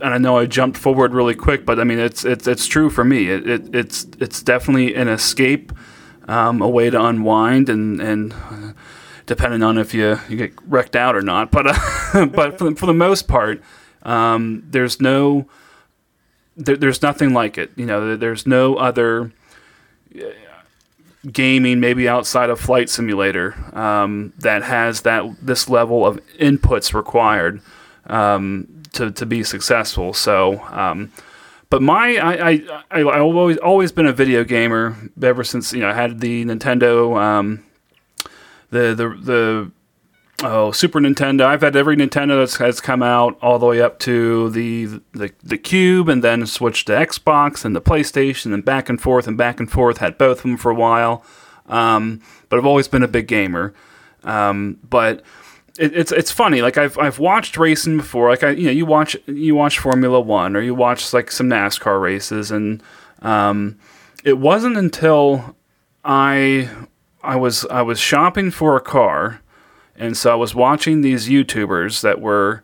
and I know I jumped forward really quick, but I mean, it's, it's, it's true for me. It, it it's, it's definitely an escape, um, a way to unwind and, and depending on if you, you get wrecked out or not. But, uh, but for, the, for the most part, um, there's no, there, there's nothing like it. You know, there's no other, gaming maybe outside of flight simulator um, that has that this level of inputs required um, to, to be successful so um, but my I, I, I have always always been a video gamer ever since you know I had the Nintendo um, the the the oh Super Nintendo. I've had every Nintendo that's has come out all the way up to the the the Cube, and then switched to Xbox and the PlayStation, and back and forth and back and forth. Had both of them for a while, um, but I've always been a big gamer. Um, but it, it's it's funny. Like I've I've watched racing before. Like I you know you watch you watch Formula One or you watch like some NASCAR races, and um, it wasn't until I I was I was shopping for a car and so I was watching these YouTubers that were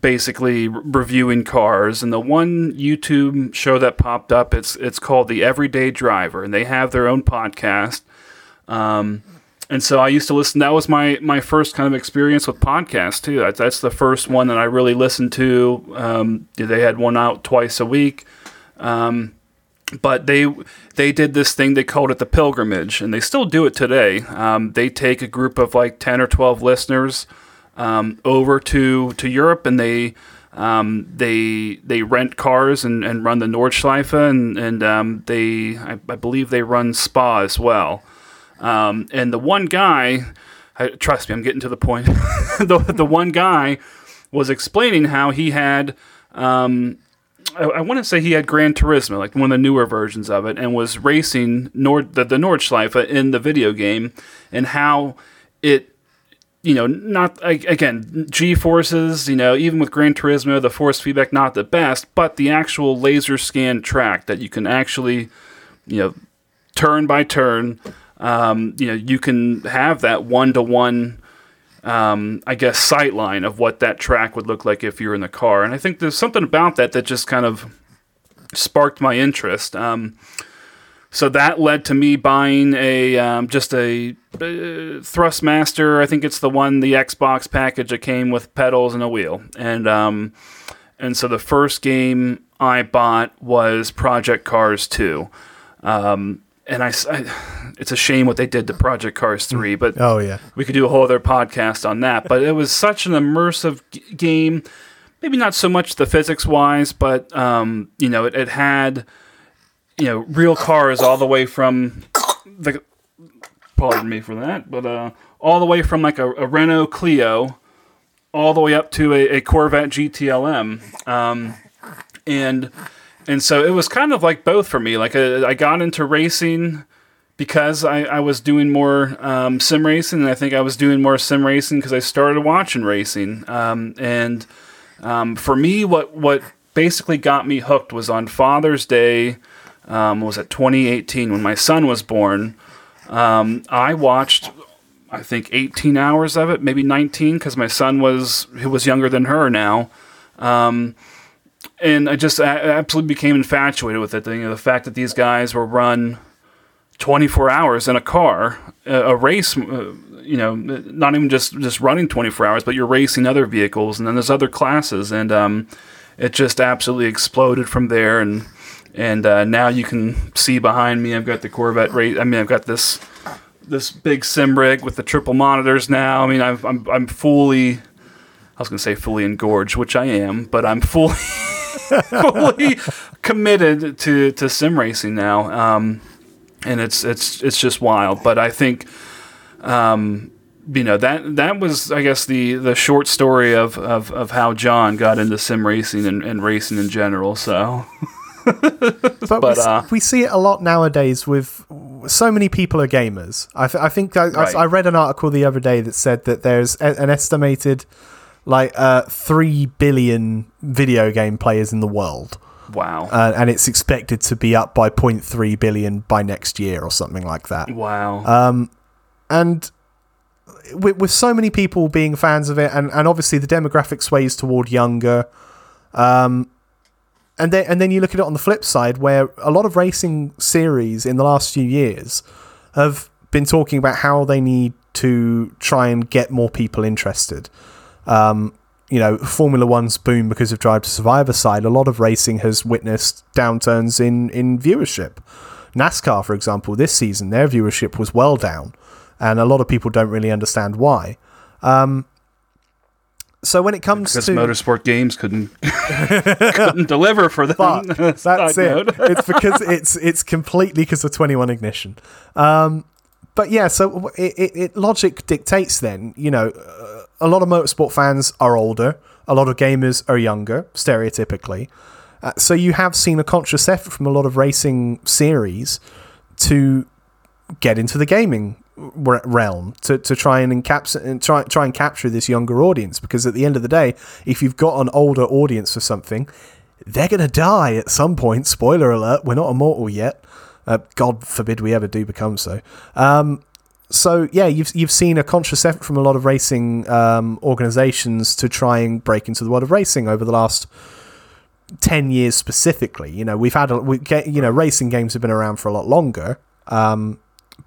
basically reviewing cars and the one YouTube show that popped up it's it's called The Everyday Driver and they have their own podcast um, and so I used to listen that was my my first kind of experience with podcasts too. That's, that's the first one that I really listened to. Um, they had one out twice a week. Um, but they they did this thing they called it the pilgrimage and they still do it today. Um, they take a group of like 10 or 12 listeners um, over to to europe and they um, they they rent cars and, and run the nordschleife and and um, they I, I, believe they run spa as well um, and the one guy I, trust me i'm getting to the point the, the one guy was explaining how he had um, I, I want to say he had Gran Turismo, like one of the newer versions of it, and was racing Nord the, the Nordschleife in the video game, and how it you know, not again, G forces, you know, even with Gran Turismo, the force feedback not the best, but the actual laser scan track that you can actually you know, turn by turn. Um, you know, you can have that one to one. I guess sight line of what that track would look like if you're in the car, and I think there's something about that that just kind of sparked my interest. Um, so that led to me buying a um, just a uh, Thrustmaster. I think it's the one, the Xbox package that came with pedals and a wheel. And um, and so the first game I bought was Project Cars 2. Um, and I, I, it's a shame what they did to Project Cars 3, but Oh yeah. we could do a whole other podcast on that. But it was such an immersive g- game. Maybe not so much the physics wise, but um, you know, it, it had you know real cars all the way from the. Pardon me for that, but uh, all the way from like a, a Renault Clio, all the way up to a, a Corvette GTLM, um, and and so it was kind of like both for me. Like uh, I got into racing because I, I was doing more um, sim racing, and I think I was doing more sim racing because I started watching racing. Um, and um, for me, what what basically got me hooked was on Father's Day. Um, was it 2018 when my son was born? Um, I watched, I think 18 hours of it, maybe 19, because my son was he was younger than her now. And I just a- absolutely became infatuated with it. You know, the fact that these guys were run 24 hours in a car, a, a race, uh, you know, not even just, just running 24 hours, but you're racing other vehicles and then there's other classes. And um, it just absolutely exploded from there. And and uh, now you can see behind me, I've got the Corvette race. I mean, I've got this this big sim rig with the triple monitors now. I mean, I've, I'm I'm fully, I was gonna say fully engorged, which I am, but I'm fully fully committed to to sim racing now. Um, and it's it's it's just wild. But I think, um, you know that that was I guess the the short story of of, of how John got into sim racing and, and racing in general. So But, But, we, uh, we see it a lot nowadays with so many people are gamers. I, th- I think I, I- I read an article the other day that said that there's a, an estimated like uh, 3 billion video game players in the world. wow, Uh, and it's expected to be up by 0.3 billion by next year or something like that. wow, uh, and with, with so many people being fans of it, and, and obviously the demographic sways toward younger. Um, and then and then you look at it on the flip side, where a lot of racing series in the last few years have been talking about how they need to try and get more people interested. Um, you know, Formula One's boom because of Drive to Survive aside, a lot of racing has witnessed downturns in in viewership. NASCAR, for example, this season their viewership was well down, and a lot of people don't really understand why. Um, so when it comes because to motorsport games couldn't couldn't deliver for them. Fuck, that's it. it's because it's it's completely because of Twenty One Ignition. Um, but yeah, so it, it, it logic dictates then. You know, uh, a lot of motorsport fans are older. A lot of gamers are younger, stereotypically. Uh, so you have seen a conscious effort from a lot of racing series to get into the gaming realm to, to try and encaps- and try try and capture this younger audience because at the end of the day if you've got an older audience for something they're going to die at some point spoiler alert we're not immortal yet uh, god forbid we ever do become so. Um, so yeah you've you've seen a conscious effort from a lot of racing um, organizations to try and break into the world of racing over the last 10 years specifically. You know we've had a, we get you know racing games have been around for a lot longer. Um,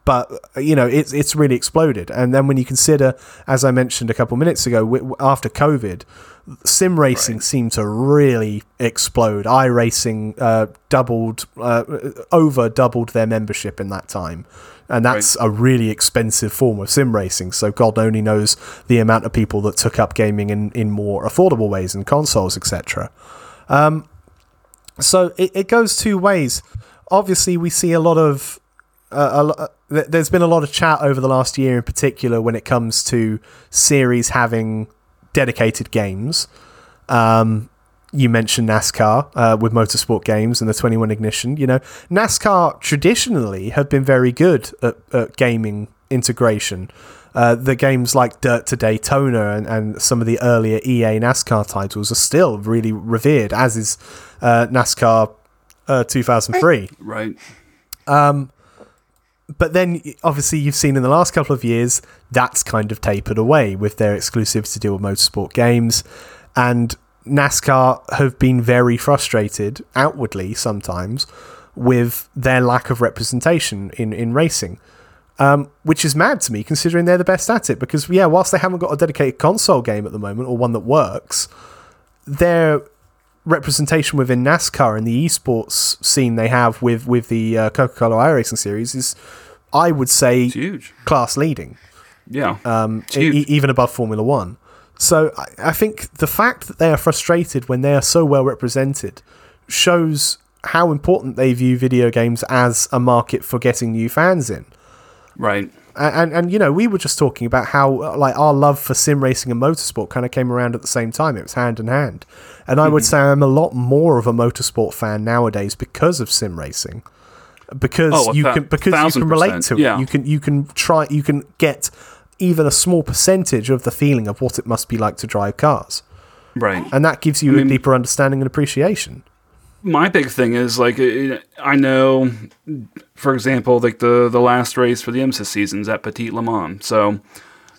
but you know it's it's really exploded. And then when you consider as i mentioned a couple minutes ago w- after covid sim racing seemed to really explode. iRacing uh, doubled uh, over doubled their membership in that time. And that's a really expensive form of sim racing. So god only knows the amount of people that took up gaming in, in more affordable ways and consoles etc so it, it goes two ways. Obviously, we see a lot of. Uh, th- there's been a lot of chat over the last year, in particular, when it comes to series having dedicated games. Um, you mentioned NASCAR uh, with motorsport games and the 21 Ignition. You know, NASCAR traditionally have been very good at, at gaming integration. Uh, the games like Dirt to Daytona and, and some of the earlier EA NASCAR titles are still really revered, as is uh, NASCAR uh, 2003. right. But then obviously you've seen in the last couple of years that's kind of tapered away with their exclusivity deal with motorsport games and NASCAR have been very frustrated outwardly sometimes with their lack of representation in, in racing. Um, which is mad to me considering they're the best at it because yeah whilst they haven't got a dedicated console game at the moment or one that works their representation within NASCAR and the esports scene they have with with the uh, Coca-Cola iRacing series is, I would say, It's huge. class leading, Yeah. um, e- even above Formula One. So I, I think the fact that they are frustrated when they are so well represented shows how important they view video games as a market for getting new fans in right. And, and you know we were just talking about how uh, like our love for sim racing and motorsport kind of came around at the same time. It was hand in hand. And i would Mm-hmm. say i'm a lot more of a motorsport fan nowadays because of sim racing. Because Oh, you can because you can relate to it. Yeah. you can you can try you can get even a small percentage of the feeling of what it must be like to drive cars. Right. and that gives you I mean- a deeper understanding and appreciation my big thing is like I know, for example, like the the last race for the IMSA seasons at Petit Le Mans. So,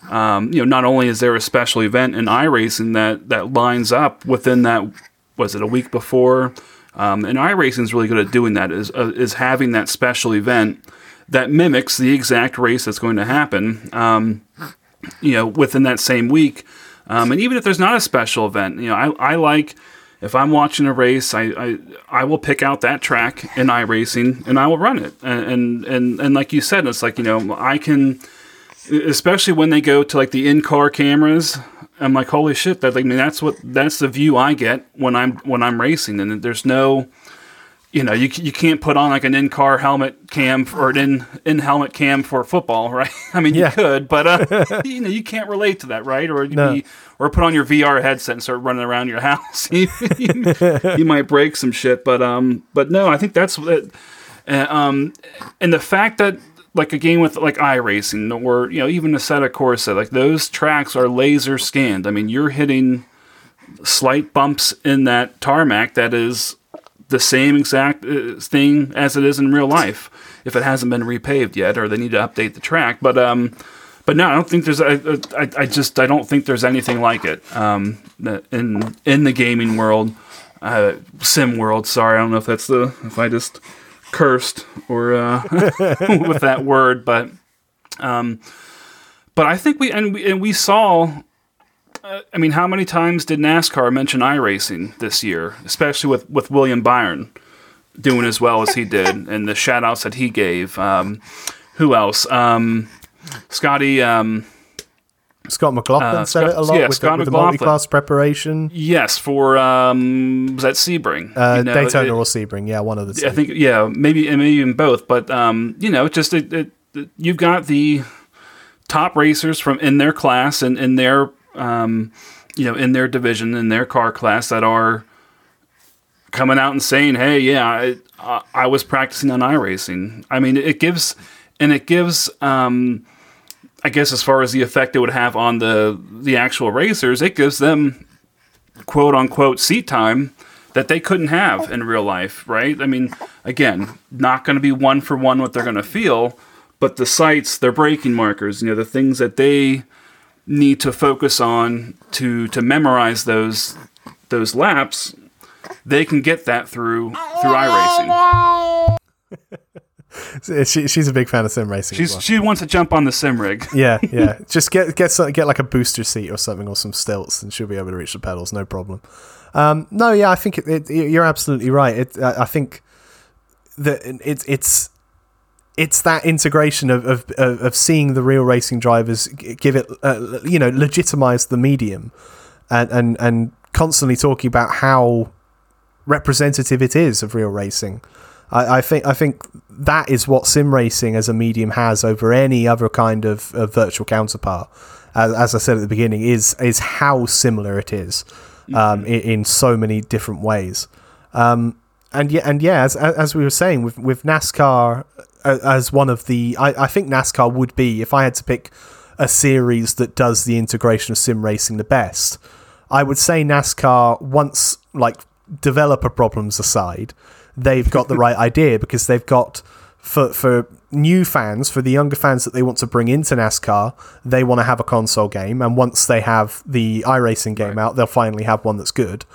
um, you know, not only is there a special event in iRacing that that lines up within that, was it a week before? Um, and iRacing is really good at doing that. Is uh, is having that special event that mimics the exact race that's going to happen. Um, you know, within that same week. Um, and even if there's not a special event, you know, I, I like if I'm watching a race, I, I I will pick out that track in iRacing and I will run it. And, and and like you said, it's like you know I can, especially when they go to like the in-car cameras. I'm like, holy shit! That like, I mean, that's what that's the view I get when I'm when I'm racing, and there's no you know, you, you can't put on like an in-car helmet cam or an in, in helmet cam for football, right? I mean, Yeah. you could, but uh, you know, you can't relate to that, right? Or No. be, or put on your VR headset and start running around your house. you, you might break some shit, but um, but no, I think that's what. Uh, um, and the fact that like a game with like iRacing or you know even Assetto Corsa, like those tracks are laser scanned. I mean, you're hitting slight bumps in that tarmac that is the same exact uh, thing as it is in real life if it hasn't been repaved yet or they need to update the track but um but no i don't think there's i, I, I just i don't think there's anything like it um in in the gaming world uh sim world sorry i don't know if that's the if i just cursed or uh with that word but um but i think we and we, and we saw I mean, how many times did NASCAR mention iRacing this year, especially with, with William Byron doing as well as he did and the shout outs that he gave? Um, who else? Um, Scotty, um, Scott McLaughlin Uh, said it a lot yeah, with, Scott the, with the multi-class preparation. yes, for um, was that Sebring? Uh, You know, Daytona it- or Sebring, yeah, one of the two. I think yeah, maybe and maybe even both. But um, you know, just it, it, it- you've got the top racers from in their class and in their um, you know in their division in their car class that are coming out and saying, "Hey, yeah, I, I, was practicing on iRacing." I mean, it gives and it gives. Um, I guess as far as the effect it would have on the the actual racers, it gives them quote unquote seat time that they couldn't have in real life, right? I mean, again, not going to be one for one what they're going to feel, but the sites, their braking markers, you know, the things that they need to focus on to to memorize those those laps, they can get that through through iRacing. She, she's a big fan of sim racing. She's well. she wants to jump on the sim rig. yeah, yeah. Just get get some, get like a booster seat or something or some stilts, and she'll be able to reach the pedals, no problem. Um, no, yeah, I think it, it, you're absolutely right. It, I I think that it's it's it's that integration of, of of of seeing the real racing drivers give it, uh, you know, legitimize the medium, and and and constantly talking about how representative it is of real racing. I, I think I think that is what sim racing as a medium has over any other kind of, of virtual counterpart. As, as I said at the beginning, is is how similar it is um, in, in so many different ways. Um, and yeah, and yeah, as, as we were saying with with NASCAR as one of the, I, I think NASCAR would be if I had to pick a series that does the integration of sim racing the best. I would say NASCAR once like developer problems aside, they've got the right idea because they've got for for new fans, for the younger fans that they want to bring into NASCAR, they want to have a console game, and once they have the iRacing game out, they'll finally have one that's good.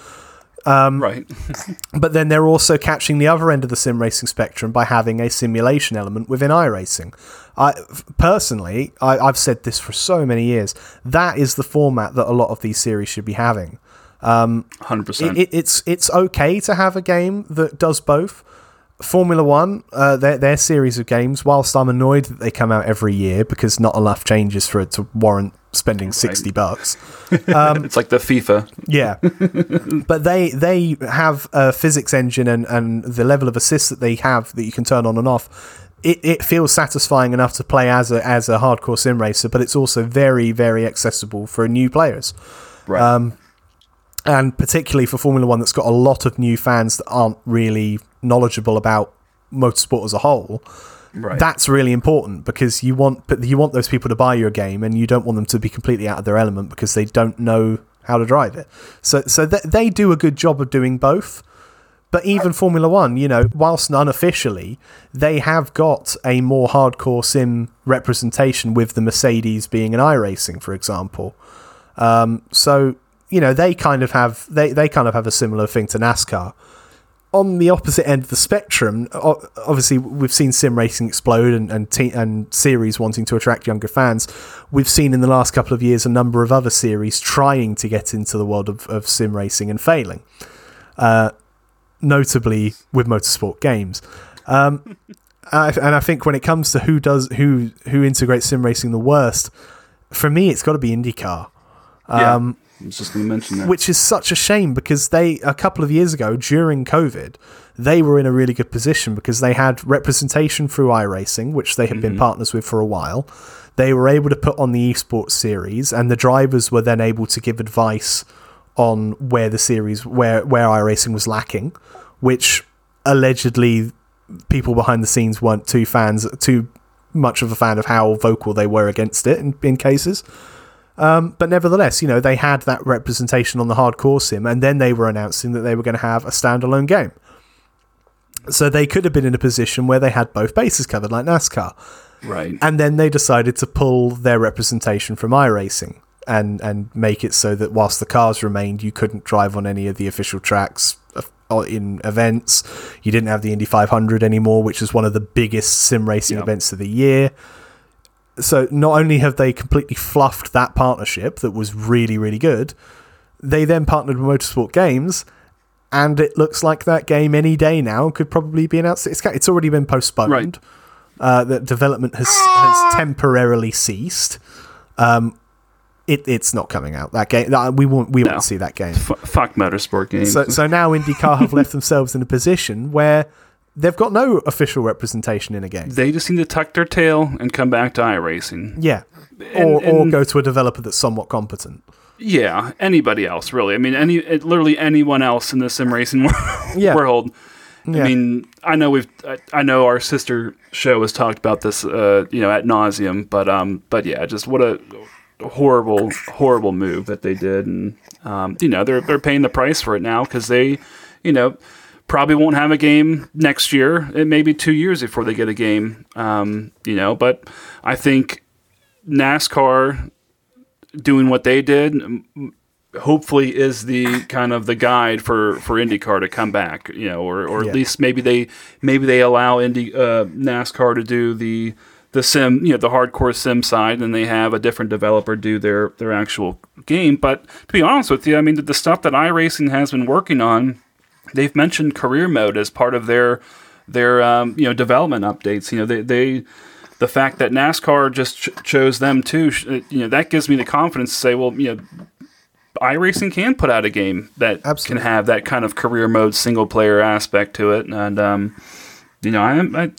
Um, right. but then they're also catching the other end of the sim racing spectrum by having a simulation element within iRacing. I personally, I, have said this for so many years. That is the format that a lot of these series should be having. Um, Hundred um, percent. It, it's it's okay to have a game that does both. Formula One, uh, their their series of games. Whilst I'm annoyed that they come out every year because not enough changes for it to warrant spending sixty bucks. Um, it's like the FIFA. Yeah, but they they have a physics engine and and the level of assist that they have that you can turn on and off. It, it feels satisfying enough to play as a as a hardcore sim racer, but it's also very very accessible for new players. Right. Um, and particularly for Formula One, that's got a lot of new fans that aren't really knowledgeable about motorsport as a whole. Right. That's really important because you want you want those people to buy your game, and you don't want them to be completely out of their element because they don't know how to drive it. So, so th- they do a good job of doing both. But even Formula One, you know, whilst unofficially, they have got a more hardcore sim representation with the Mercedes being an iRacing, for example. Um, so you know they kind of have they, they kind of have a similar thing to NASCAR. On the opposite end of the spectrum, obviously we've seen sim racing explode and and, te- and series wanting to attract younger fans. We've seen in the last couple of years a number of other series trying to get into the world of, of sim racing and failing, uh, notably with motorsport games. Um, and I think when it comes to who does who who integrates sim racing the worst, for me it's got to be IndyCar. Um, yeah I was just going to mention that. Which is such a shame because they, a couple of years ago during COVID, they were in a really good position because they had representation through iRacing, which they had mm-hmm. been partners with for a while. They were able to put on the esports series, and the drivers were then able to give advice on where the series, where, where iRacing was lacking, which allegedly people behind the scenes weren't too fans, too much of a fan of how vocal they were against it in, in cases. Um, but nevertheless, you know, they had that representation on the hardcore sim, and then they were announcing that they were going to have a standalone game. So they could have been in a position where they had both bases covered, like NASCAR. Right. And then they decided to pull their representation from iRacing and, and make it so that whilst the cars remained, you couldn't drive on any of the official tracks in events. You didn't have the Indy 500 anymore, which is one of the biggest sim racing yep. events of the year so not only have they completely fluffed that partnership that was really really good, they then partnered with Motorsport Games, and it looks like that game any day now could probably be announced. It's it's already been postponed. Right. Uh, that development has has temporarily ceased. Um, it, it's not coming out. That game, we won't we no. won't see that game. F- fuck motorsport games. So, so now IndyCar have left themselves in a position where they've got no official representation in a game. They just need to tuck their tail and come back to iRacing. Yeah, and, or and, or go to a developer that's somewhat competent. Yeah, anybody else really. I mean, any literally anyone else in the sim racing yeah. world. Yeah. I mean, I know we've, I, I, know our sister show has talked about this, uh, you know, at nauseum. But, um, but yeah, just what a horrible, horrible move that they did, and um, you know, they're they're paying the price for it now because they, you know, probably won't have a game next year. It may be two years before they get a game. Um, you know, but I think NASCAR doing what they did hopefully is the kind of the guide for for IndyCar to come back. You know, or or yeah. at least maybe they maybe they allow Indy uh, NASCAR to do the the sim, you know, the hardcore sim side, and they have a different developer do their their actual game. But to be honest with you, I mean, the, the stuff that iRacing has been working on they've mentioned career mode as part of their their um, you know development updates. You know they they the fact that NASCAR just ch- chose them too. Uh, you know that gives me the confidence to say, well, you know. iRacing can put out a game that Absolutely. can have that kind of career mode single player aspect to it, and um, you know, I,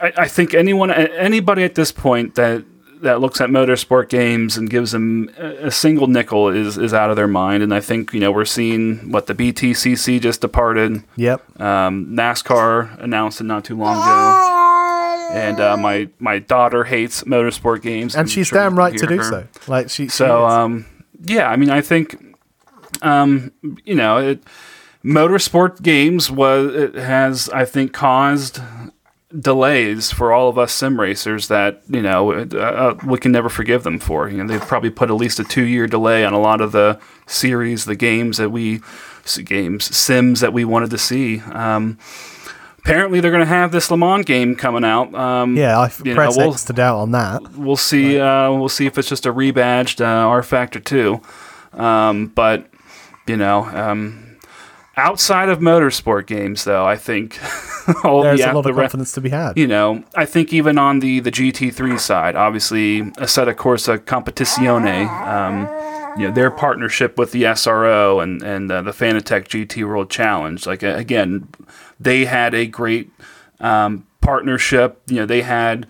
I, I think anyone, anybody at this point that that looks at motorsport games and gives them a single nickel is is out of their mind. And I think you know we're seeing what the BTCC just departed. Yep. Um, NASCAR announced it not too long ago. And uh, my my daughter hates motorsport games, and she's sure damn right to do her. so. Like she, so um, yeah. I mean, I think um, you know, it, motorsport games was it has I think caused delays for all of us sim racers that you know uh, uh, we can never forgive them for. You know, they've probably put at least a two year delay on a lot of the series, the games that we games sims that we wanted to see. Um, apparently, they're going to have this Le Mans game coming out. Um, Yeah, I you know, press we'll- X to doubt on that. we'll see. Uh, we'll see if it's just a rebadged uh, rFactor two. Um, but you know, um, outside of motorsport games, though, I think all There's the, a lot of confidence to be had. you know, I think even on the the GT3 side, obviously Assetto Corsa Competizione, um, you know, their partnership with the SRO and and uh, the Fanatec GT World Challenge, like uh, again, they had a great um, partnership. You know, they had.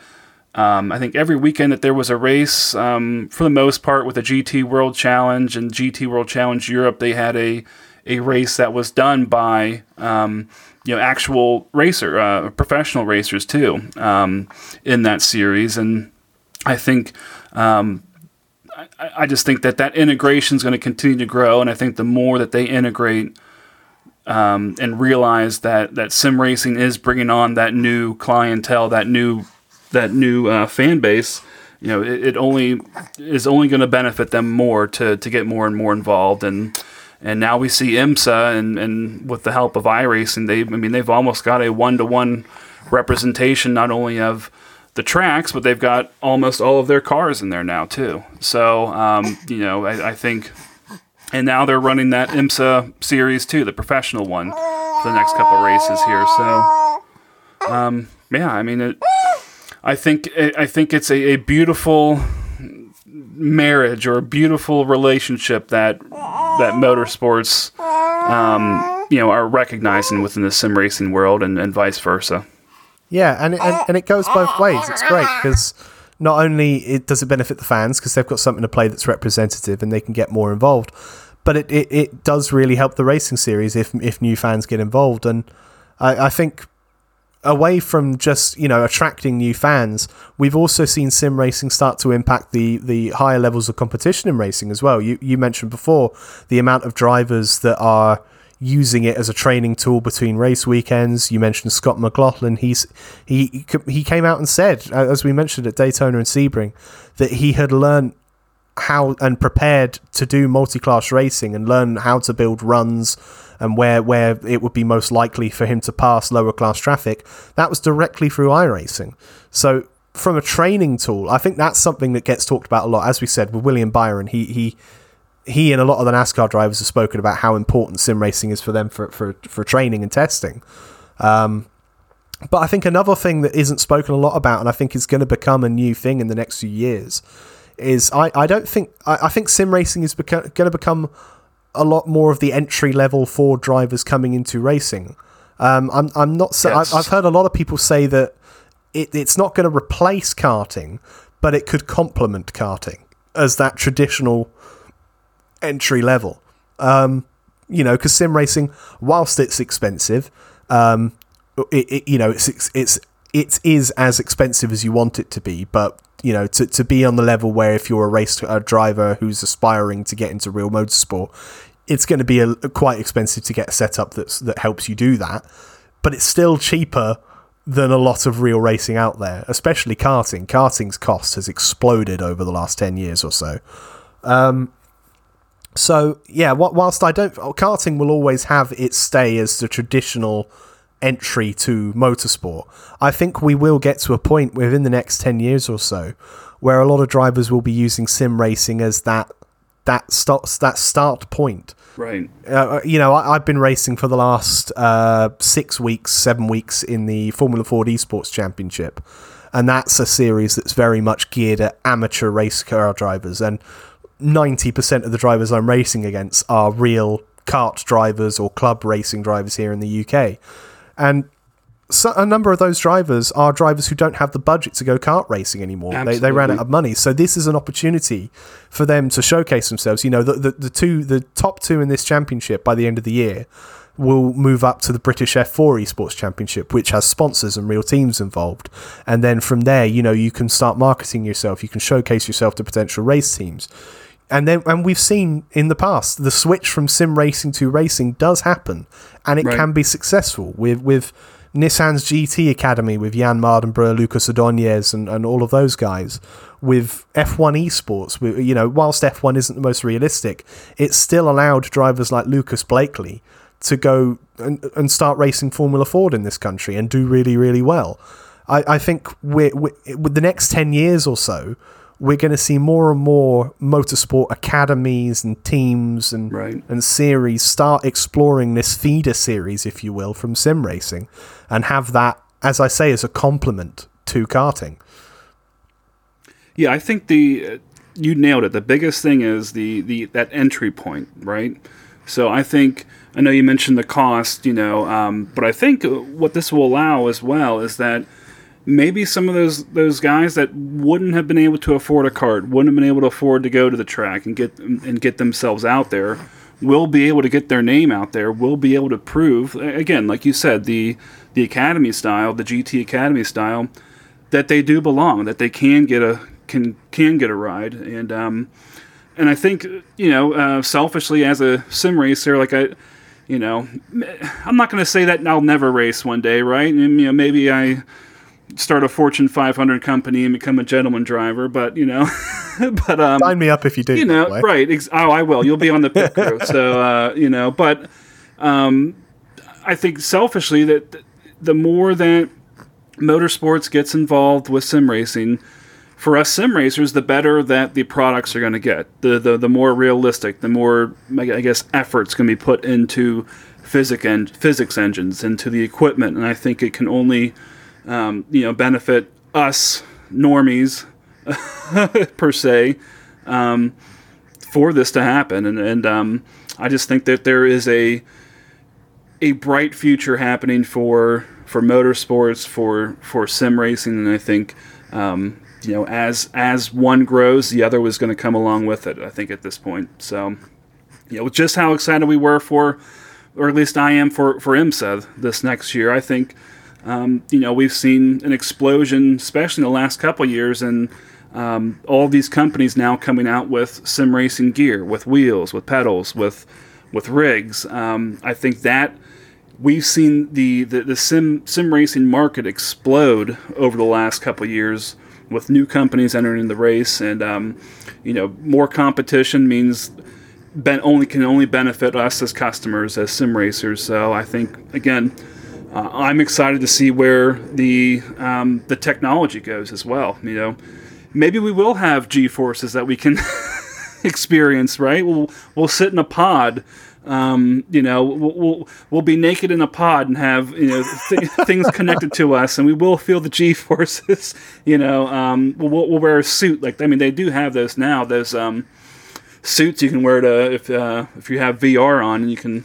Um, I think every weekend that there was a race, um, for the most part, with the GT World Challenge and GT World Challenge Europe, they had a a race that was done by um, you know actual racer, uh, professional racers too, um, in that series, and I think. Um, I, I just think that that integration is going to continue to grow, and I think the more that they integrate um, and realize that that sim racing is bringing on that new clientele, that new that new uh, fan base, you know, it, it only is only going to benefit them more to to get more and more involved and. And now we see IMSA and, and with the help of iRacing, they I mean they've almost got a one to one representation not only of the tracks, but they've got almost all of their cars in there now too. So um, you know I, I think and now they're running that IMSA series too, the professional one, for the next couple races here. So, um, yeah, I mean, it, I think I think it's a, a beautiful marriage or a beautiful relationship that that motorsports, um, you know, are recognizing within the sim racing world, and, and vice versa. Yeah, and and, and it goes both ways. It's great because not only it does it benefit the fans because they've got something to play that's representative and they can get more involved, but it, it, it does really help the racing series if if new fans get involved. And I, I think away from just you know attracting new fans, we've also seen sim racing start to impact the the higher levels of competition in racing as well. You you mentioned before the amount of drivers that are using it as a training tool between race weekends. You mentioned Scott McLaughlin. He's he he came out and said, uh, as we mentioned at Daytona and Sebring, that he had learned how and prepared to do multi-class racing and learn how to build runs and where where it would be most likely for him to pass lower class traffic. That was directly through iRacing. So from a training tool, I think that's something that gets talked about a lot. As we said with William Byron, he he he and a lot of the NASCAR drivers have spoken about how important sim racing is for them for for, for training and testing. Um, but I think another thing that isn't spoken a lot about, and I think is going to become a new thing in the next few years, is I, I don't think I, I think sim racing is beca- going to become a lot more of the entry level for drivers coming into racing. Um, I'm I'm not. So, Yes. I've, I've heard a lot of people say that it, it's not going to replace karting, but it could complement karting as that traditional entry level. Um, you know, because sim racing, whilst it's expensive, um, it, it you know it's it's it's it is as expensive as you want it to be, but you know to, to be on the level where if you're a race a driver who's aspiring to get into real motorsport, it's going to be a, quite expensive to get a setup that's that helps you do that, but it's still cheaper than a lot of real racing out there, especially karting. Karting's cost has exploded over the last 10 years or so. Um, so, yeah, whilst I don't. Karting will always have its stay as the traditional entry to motorsport, I think we will get to a point within the next 10 years or so where a lot of drivers will be using sim racing as that. That starts that start point Right. uh, you know, I, I've been racing for the last uh, six weeks, seven weeks in the Formula Ford Esports Championship, and that's a series that's very much geared at amateur race car drivers. And ninety percent of the drivers I'm racing against are real kart drivers or club racing drivers here in the UK, and so a number of those drivers are drivers who don't have the budget to go kart racing anymore. They, they ran out of money. So this is an opportunity for them to showcase themselves. You know, the, the, the two, the top two in this championship by the end of the year will move up to the British F4 Esports Championship, which has sponsors and real teams involved. And then from there, you know, you can start marketing yourself. You can showcase yourself to potential race teams. And then, and we've seen in the past the switch from sim racing to racing does happen, and it Right. can be successful with with Nissan's GT Academy with Jan Mardenborough, Lucas Ordonez, and, and all of those guys. With F1 esports, with, you know, whilst F1 isn't the most realistic, it still allowed drivers like Lucas Blakeley to go and, and start racing Formula Ford in this country and do really, really well. I, I think we're, we're, with the next 10 years or so, we're going to see more and more motorsport academies and teams and Right. and series start exploring this feeder series, if you will, from sim racing, and have that, as I say, as a complement to karting. Yeah, I think the uh, you nailed it. The biggest thing is the the that entry point, right? So I think I know you mentioned the cost, you know, um, but I think what this will allow as well is that maybe some of those those guys that wouldn't have been able to afford a cart, wouldn't have been able to afford to go to the track and get and get themselves out there, will be able to get their name out there. Will be able to prove again, like you said, the the academy style, the GT academy style, that they do belong, that they can get a can can get a ride, and um, and I think you know, uh, selfishly as a sim racer, like I, you know, I'm not going to say that I'll never race one day, right? And, you know, maybe I start a Fortune 500 company and become a gentleman driver, but you know, but um, Sign me up if you do. you know, right? Ex- oh, I will. You'll be on the pit crew, so uh, you know. But um, I think selfishly that the more that motorsports gets involved with sim racing, for us sim racers, the better that the products are going to get. The, the the more realistic, the more I guess efforts can be put into physics and physics engines, into the equipment, and I think it can only um, you know benefit us normies per se um, for this to happen, and and um, I just think that there is a a bright future happening for for motorsports for for sim racing, and I think um, you know as as one grows, the other was going to come along with it. I think at this point, so you know just how excited we were for, or at least I am for for IMSA this next year. I think um, you know we've seen an explosion, especially in the last couple years, and um, all these companies now coming out with sim racing gear, with wheels, with pedals, with with rigs. Um, I think that we've seen the, the, the sim sim racing market explode over the last couple years with new companies entering the race, and um, you know more competition means ben, only can only benefit us as customers as sim racers. So I think again. Uh, I'm excited to see where the um, the technology goes as well. You know, maybe we will have G forces that we can experience. Right? We'll we'll sit in a pod. Um, you know, we'll, we'll we'll be naked in a pod and have you know th- things connected to us, and we will feel the G forces. You know, um, we'll, we'll wear a suit. Like I mean, they do have those now. Those um, suits you can wear to if uh, if you have VR on, and you can.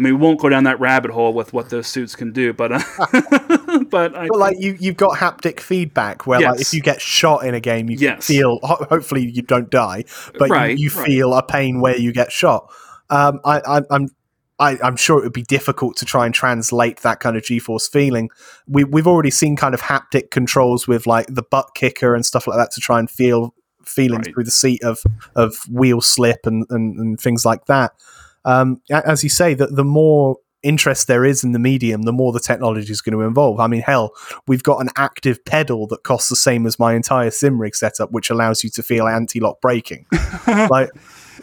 I mean, we won't go down that rabbit hole with what those suits can do, but uh, but I But like you, you've got haptic feedback where like if you get shot in a game, you Yes. feel. Hopefully, you don't die, but you- Right, you, right. feel a pain where you get shot. Um, I, I, I'm. I, I'm sure it would be difficult to try and translate that kind of G-force feeling. We, we've already seen kind of haptic controls with like the butt kicker and stuff like that to try and feel feelings Right. through the seat of of wheel slip and and, and things like that. Um, as you say, that the more interest there is in the medium, the more the technology is going to evolve. I mean, hell, we've got an active pedal that costs the same as my entire sim rig setup, which allows you to feel anti-lock braking. like,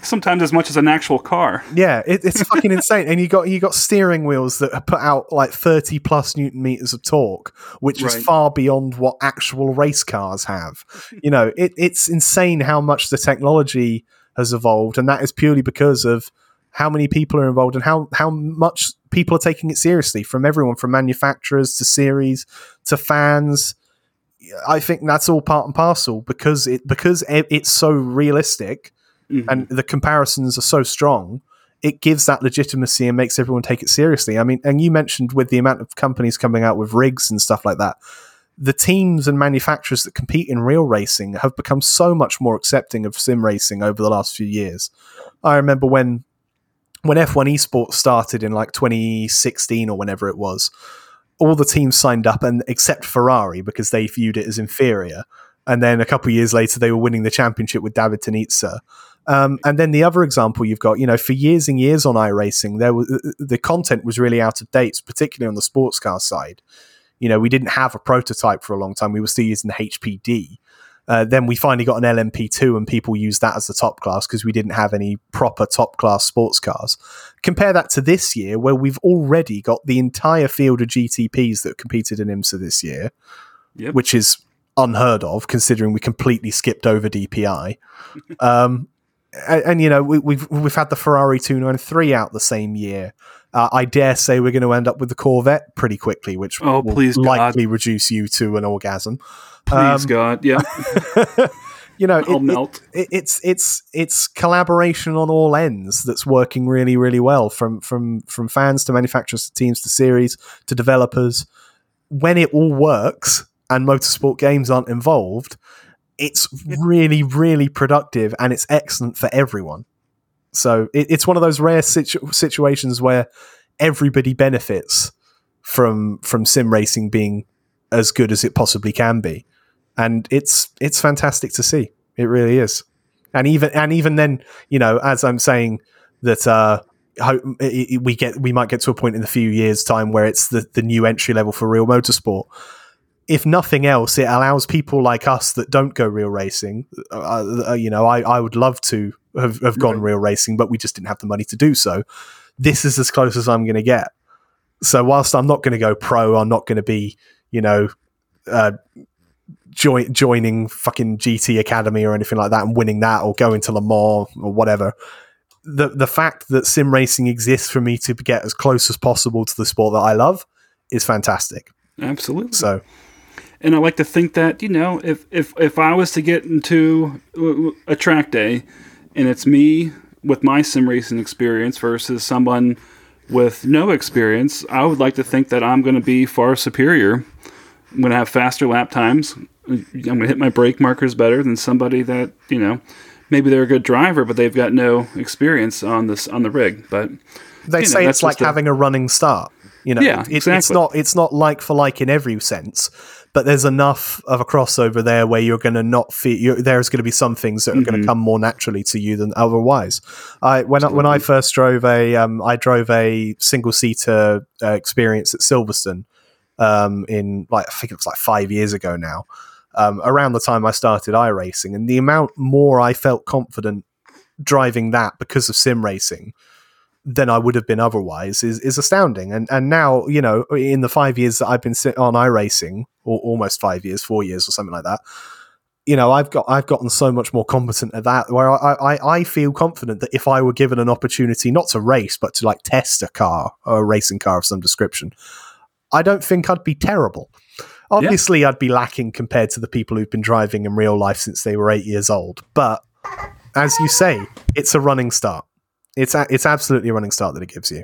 sometimes as much as an actual car. yeah, it, it's fucking insane. And you got you got steering wheels that put out like thirty plus newton meters of torque, which is far beyond what actual race cars have. You know, it, it's insane how much the technology has evolved, and that is purely because of how many people are involved and how how much people are taking it seriously from everyone from manufacturers to series to fans. I think that's all part and parcel because it because it, it's so realistic Mhm. and the comparisons are so strong it gives that legitimacy and makes everyone take it seriously. I mean and you mentioned with the amount of companies coming out with rigs and stuff like that the teams and manufacturers that compete in real racing have become so much more accepting of sim racing over the last few years. I remember when when F1 esports started in like 2016 or whenever it was, all the teams signed up and except Ferrari because they viewed it as inferior. And then a couple of years later, they were winning the championship with David Tonizza. Um, and then the other example you've got, you know, for years and years on iRacing, there was the content was really out of date, particularly on the sports car side. You know, we didn't have a prototype for a long time. We were still using the HPD. Uh, then we finally got an LMP2 and people used that as the top class because we didn't have any proper top class sports cars. Compare that to this year where we've already got the entire field of GTPs that competed in IMSA this year, Yep. which is unheard of considering we completely skipped over DPI. um, and, and, you know we, we've we've had the Ferrari 293 out the same year. Uh, I dare say we're going to end up with the Corvette pretty quickly, which Oh, will please, God. likely reduce you to an orgasm. Please, Um, God. Yeah. you know, melt. it, it's it's it's collaboration on all ends that's working really really well from from from fans to manufacturers to teams to series to developers. When it all works and motorsport games aren't involved, it's really really productive and it's excellent for everyone. So it, it's one of those rare situ- situations where everybody benefits from from sim racing being as good as it possibly can be and it's it's fantastic to see. It really is. And even and even then, you know, as I'm saying that uh, we get we might get to a point in a few years' time where it's the the new entry level for real motorsport. If nothing else, it allows people like us that don't go real racing. Uh, uh, you know, I, I would love to have, have gone real racing, but we just didn't have the money to do so. This is as close as I'm going to get. So whilst I'm not going to go pro, I'm not going to be, you know, uh, join, joining fucking GT Academy or anything like that and winning that or going to Le Mans or whatever. The the fact that sim racing exists for me to get as close as possible to the sport that I love is fantastic. Absolutely. So And I like to think that you know, if if if I was to get into a track day, and it's me with my sim racing experience versus someone with no experience, I would like to think that I'm going to be far superior. I'm going to have faster lap times. I'm going to hit my brake markers better than somebody that you know. Maybe they're a good driver, but they've got no experience on this on the rig. But they You know, say it's like having a running start. You know, Yeah, it- it's not it's not like for like in every sense, but there's enough of a crossover there where you're going to not feel you're, there's going to be some things that are going Mm-hmm. to come more naturally to you than otherwise. I when I, when I first drove a um, I drove a single seater uh, experience at Silverstone um, in like I think it was like five years ago now. Um, around the time I started iRacing, and the amount more I felt confident driving that because of sim racing than I would have been otherwise is, is astounding. And and now, you know, in the five years that I've been on iRacing, or almost five years, four years or something like that, you know, I've got I've gotten so much more competent at that where I, I, I feel confident that if I were given an opportunity not to race, but to like test a car or a racing car of some description, I don't think I'd be terrible. Obviously, I'd be lacking compared to the people who've been driving in real life since they were eight years old. But as you say, it's a running start. It's a, it's absolutely a running start that it gives you.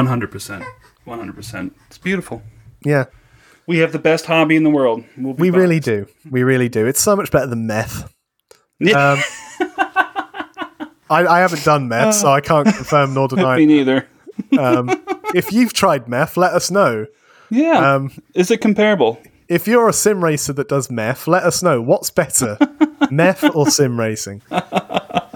100%, 100%. It's beautiful. Yeah, We have the best hobby in the world. We'll we really do. We really do. It's so much better than meth. Yeah. Um, I, I haven't done meth, so I can't confirm nor deny. Me neither. Um, if you've tried meth, let us know. Yeah. Um, Is it comparable? if you're a sim racer that does meth, let us know what's better, meth or sim racing.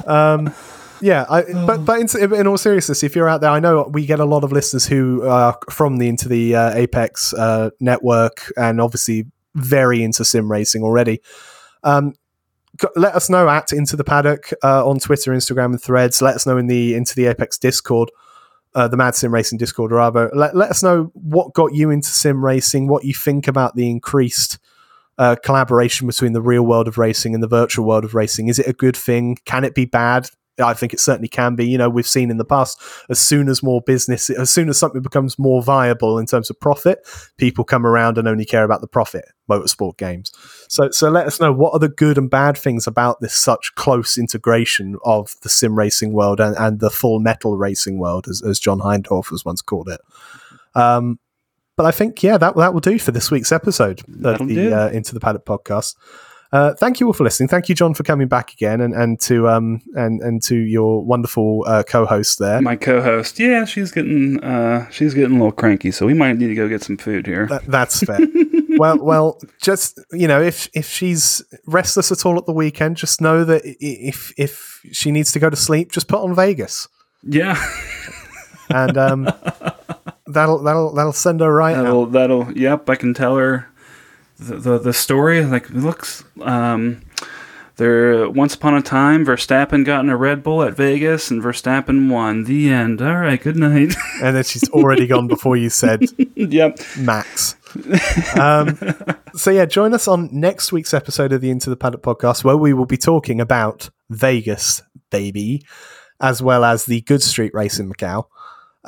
Um, yeah, I, but but in, in all seriousness, if you're out there, I know we get a lot of listeners who are from the into the uh, Apex uh, network and obviously very into sim racing already. Um, let us know at into the paddock uh, on Twitter, Instagram, and Threads. Let us know in the into the Apex Discord uh, the Mad Sim Racing Discord, rather. Let, let us know what got you into sim racing, what you think about the increased uh, collaboration between the real world of racing and the virtual world of racing. Is it a good thing? Can it be bad? I think it certainly can be. You know, we've seen in the past, as soon as more business, as soon as something becomes more viable in terms of profit, people come around and only care about the profit. Motorsport games. So, so let us know what are the good and bad things about this such close integration of the sim racing world and, and the full metal racing world, as, as John Hindhoff was once called it. Um, but I think, yeah, that that will do for this week's episode of That'll the uh, Into the Paddock podcast. Uh, thank you all for listening. Thank you, John, for coming back again, and, and to um and and to your wonderful uh, co-host there. My co-host, yeah, she's getting uh, she's getting a little cranky, so we might need to go get some food here. That, that's fair. well, well, just you know, if if she's restless at all at the weekend, just know that if if she needs to go to sleep, just put on Vegas. Yeah, and um, that'll that'll that'll send her right. That'll out. that'll yep. I can tell her the the, the story. Like looks. Um, there, once upon a time, Verstappen got in a Red Bull at Vegas, and Verstappen won. The end. All right. Good night. and then she's already gone before you said. yep. Max. um, so yeah, join us on next week's episode of the Into the Paddock podcast, where we will be talking about Vegas, baby, as well as the Good Street race in Macau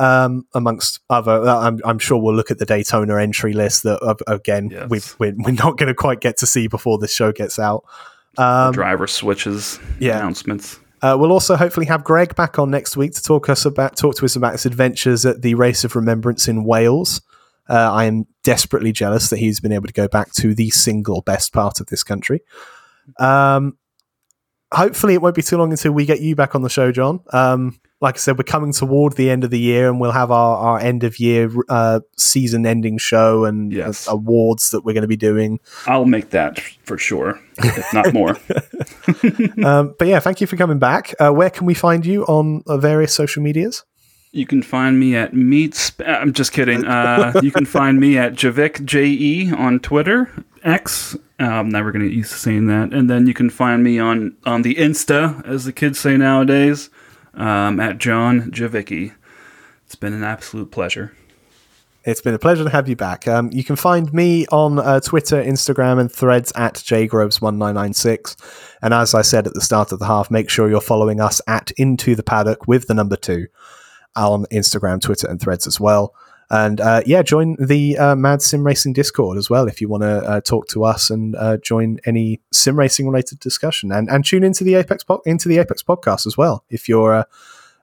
um, amongst other. Uh, I'm, I'm, sure we'll look at the Daytona entry list that uh, again yes. we we're, we're not going to quite get to see before this show gets out. Um, driver switches yeah. announcements. Uh, we'll also hopefully have Greg back on next week to talk us about talk to us about his adventures at the Race of Remembrance in Wales. Uh, I am desperately jealous that he's been able to go back to the single best part of this country. Um, hopefully, it won't be too long until we get you back on the show, John. Um, like I said, we're coming toward the end of the year, and we'll have our, our end of year uh, season ending show and yes. awards that we're going to be doing. I'll make that for sure, if not more. um, but yeah, thank you for coming back. Uh, where can we find you on uh, various social medias? You can find me at Meets. I'm just kidding. Uh, you can find me at Javik J E on Twitter, X. I'm never going to to saying that. And then you can find me on on the Insta, as the kids say nowadays um, at John Javicki. It's been an absolute pleasure. It's been a pleasure to have you back. Um, you can find me on uh, Twitter, Instagram, and threads at jgroves1996. And as I said at the start of the half, make sure you're following us at Into the Paddock with the number two on Instagram, Twitter, and threads as well. And uh, yeah, join the uh, Mad Sim Racing Discord as well if you want to uh, talk to us and uh, join any sim racing related discussion. And and tune into the Apex po- into the Apex podcast as well if you're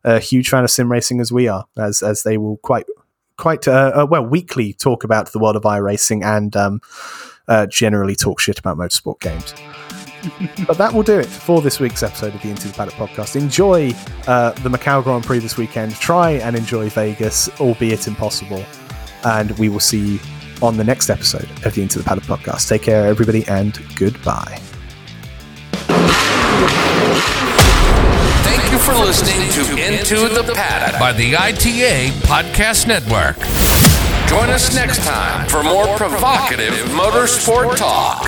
a, huge fan of sim racing as we are, as as they will quite quite uh, well weekly talk about the world of iRacing and um, generally talk shit about motorsport games but that will do it for this week's episode of the Into the Paddock podcast. Enjoy uh, the Macau Grand Prix this weekend. Try and enjoy Vegas, albeit impossible. And we will see you on the next episode of the Into the Paddock podcast. Take care, everybody, and goodbye. Thank you for listening to Into the Paddock by the ITA Podcast Network. Join us next time for more provocative motorsport talk.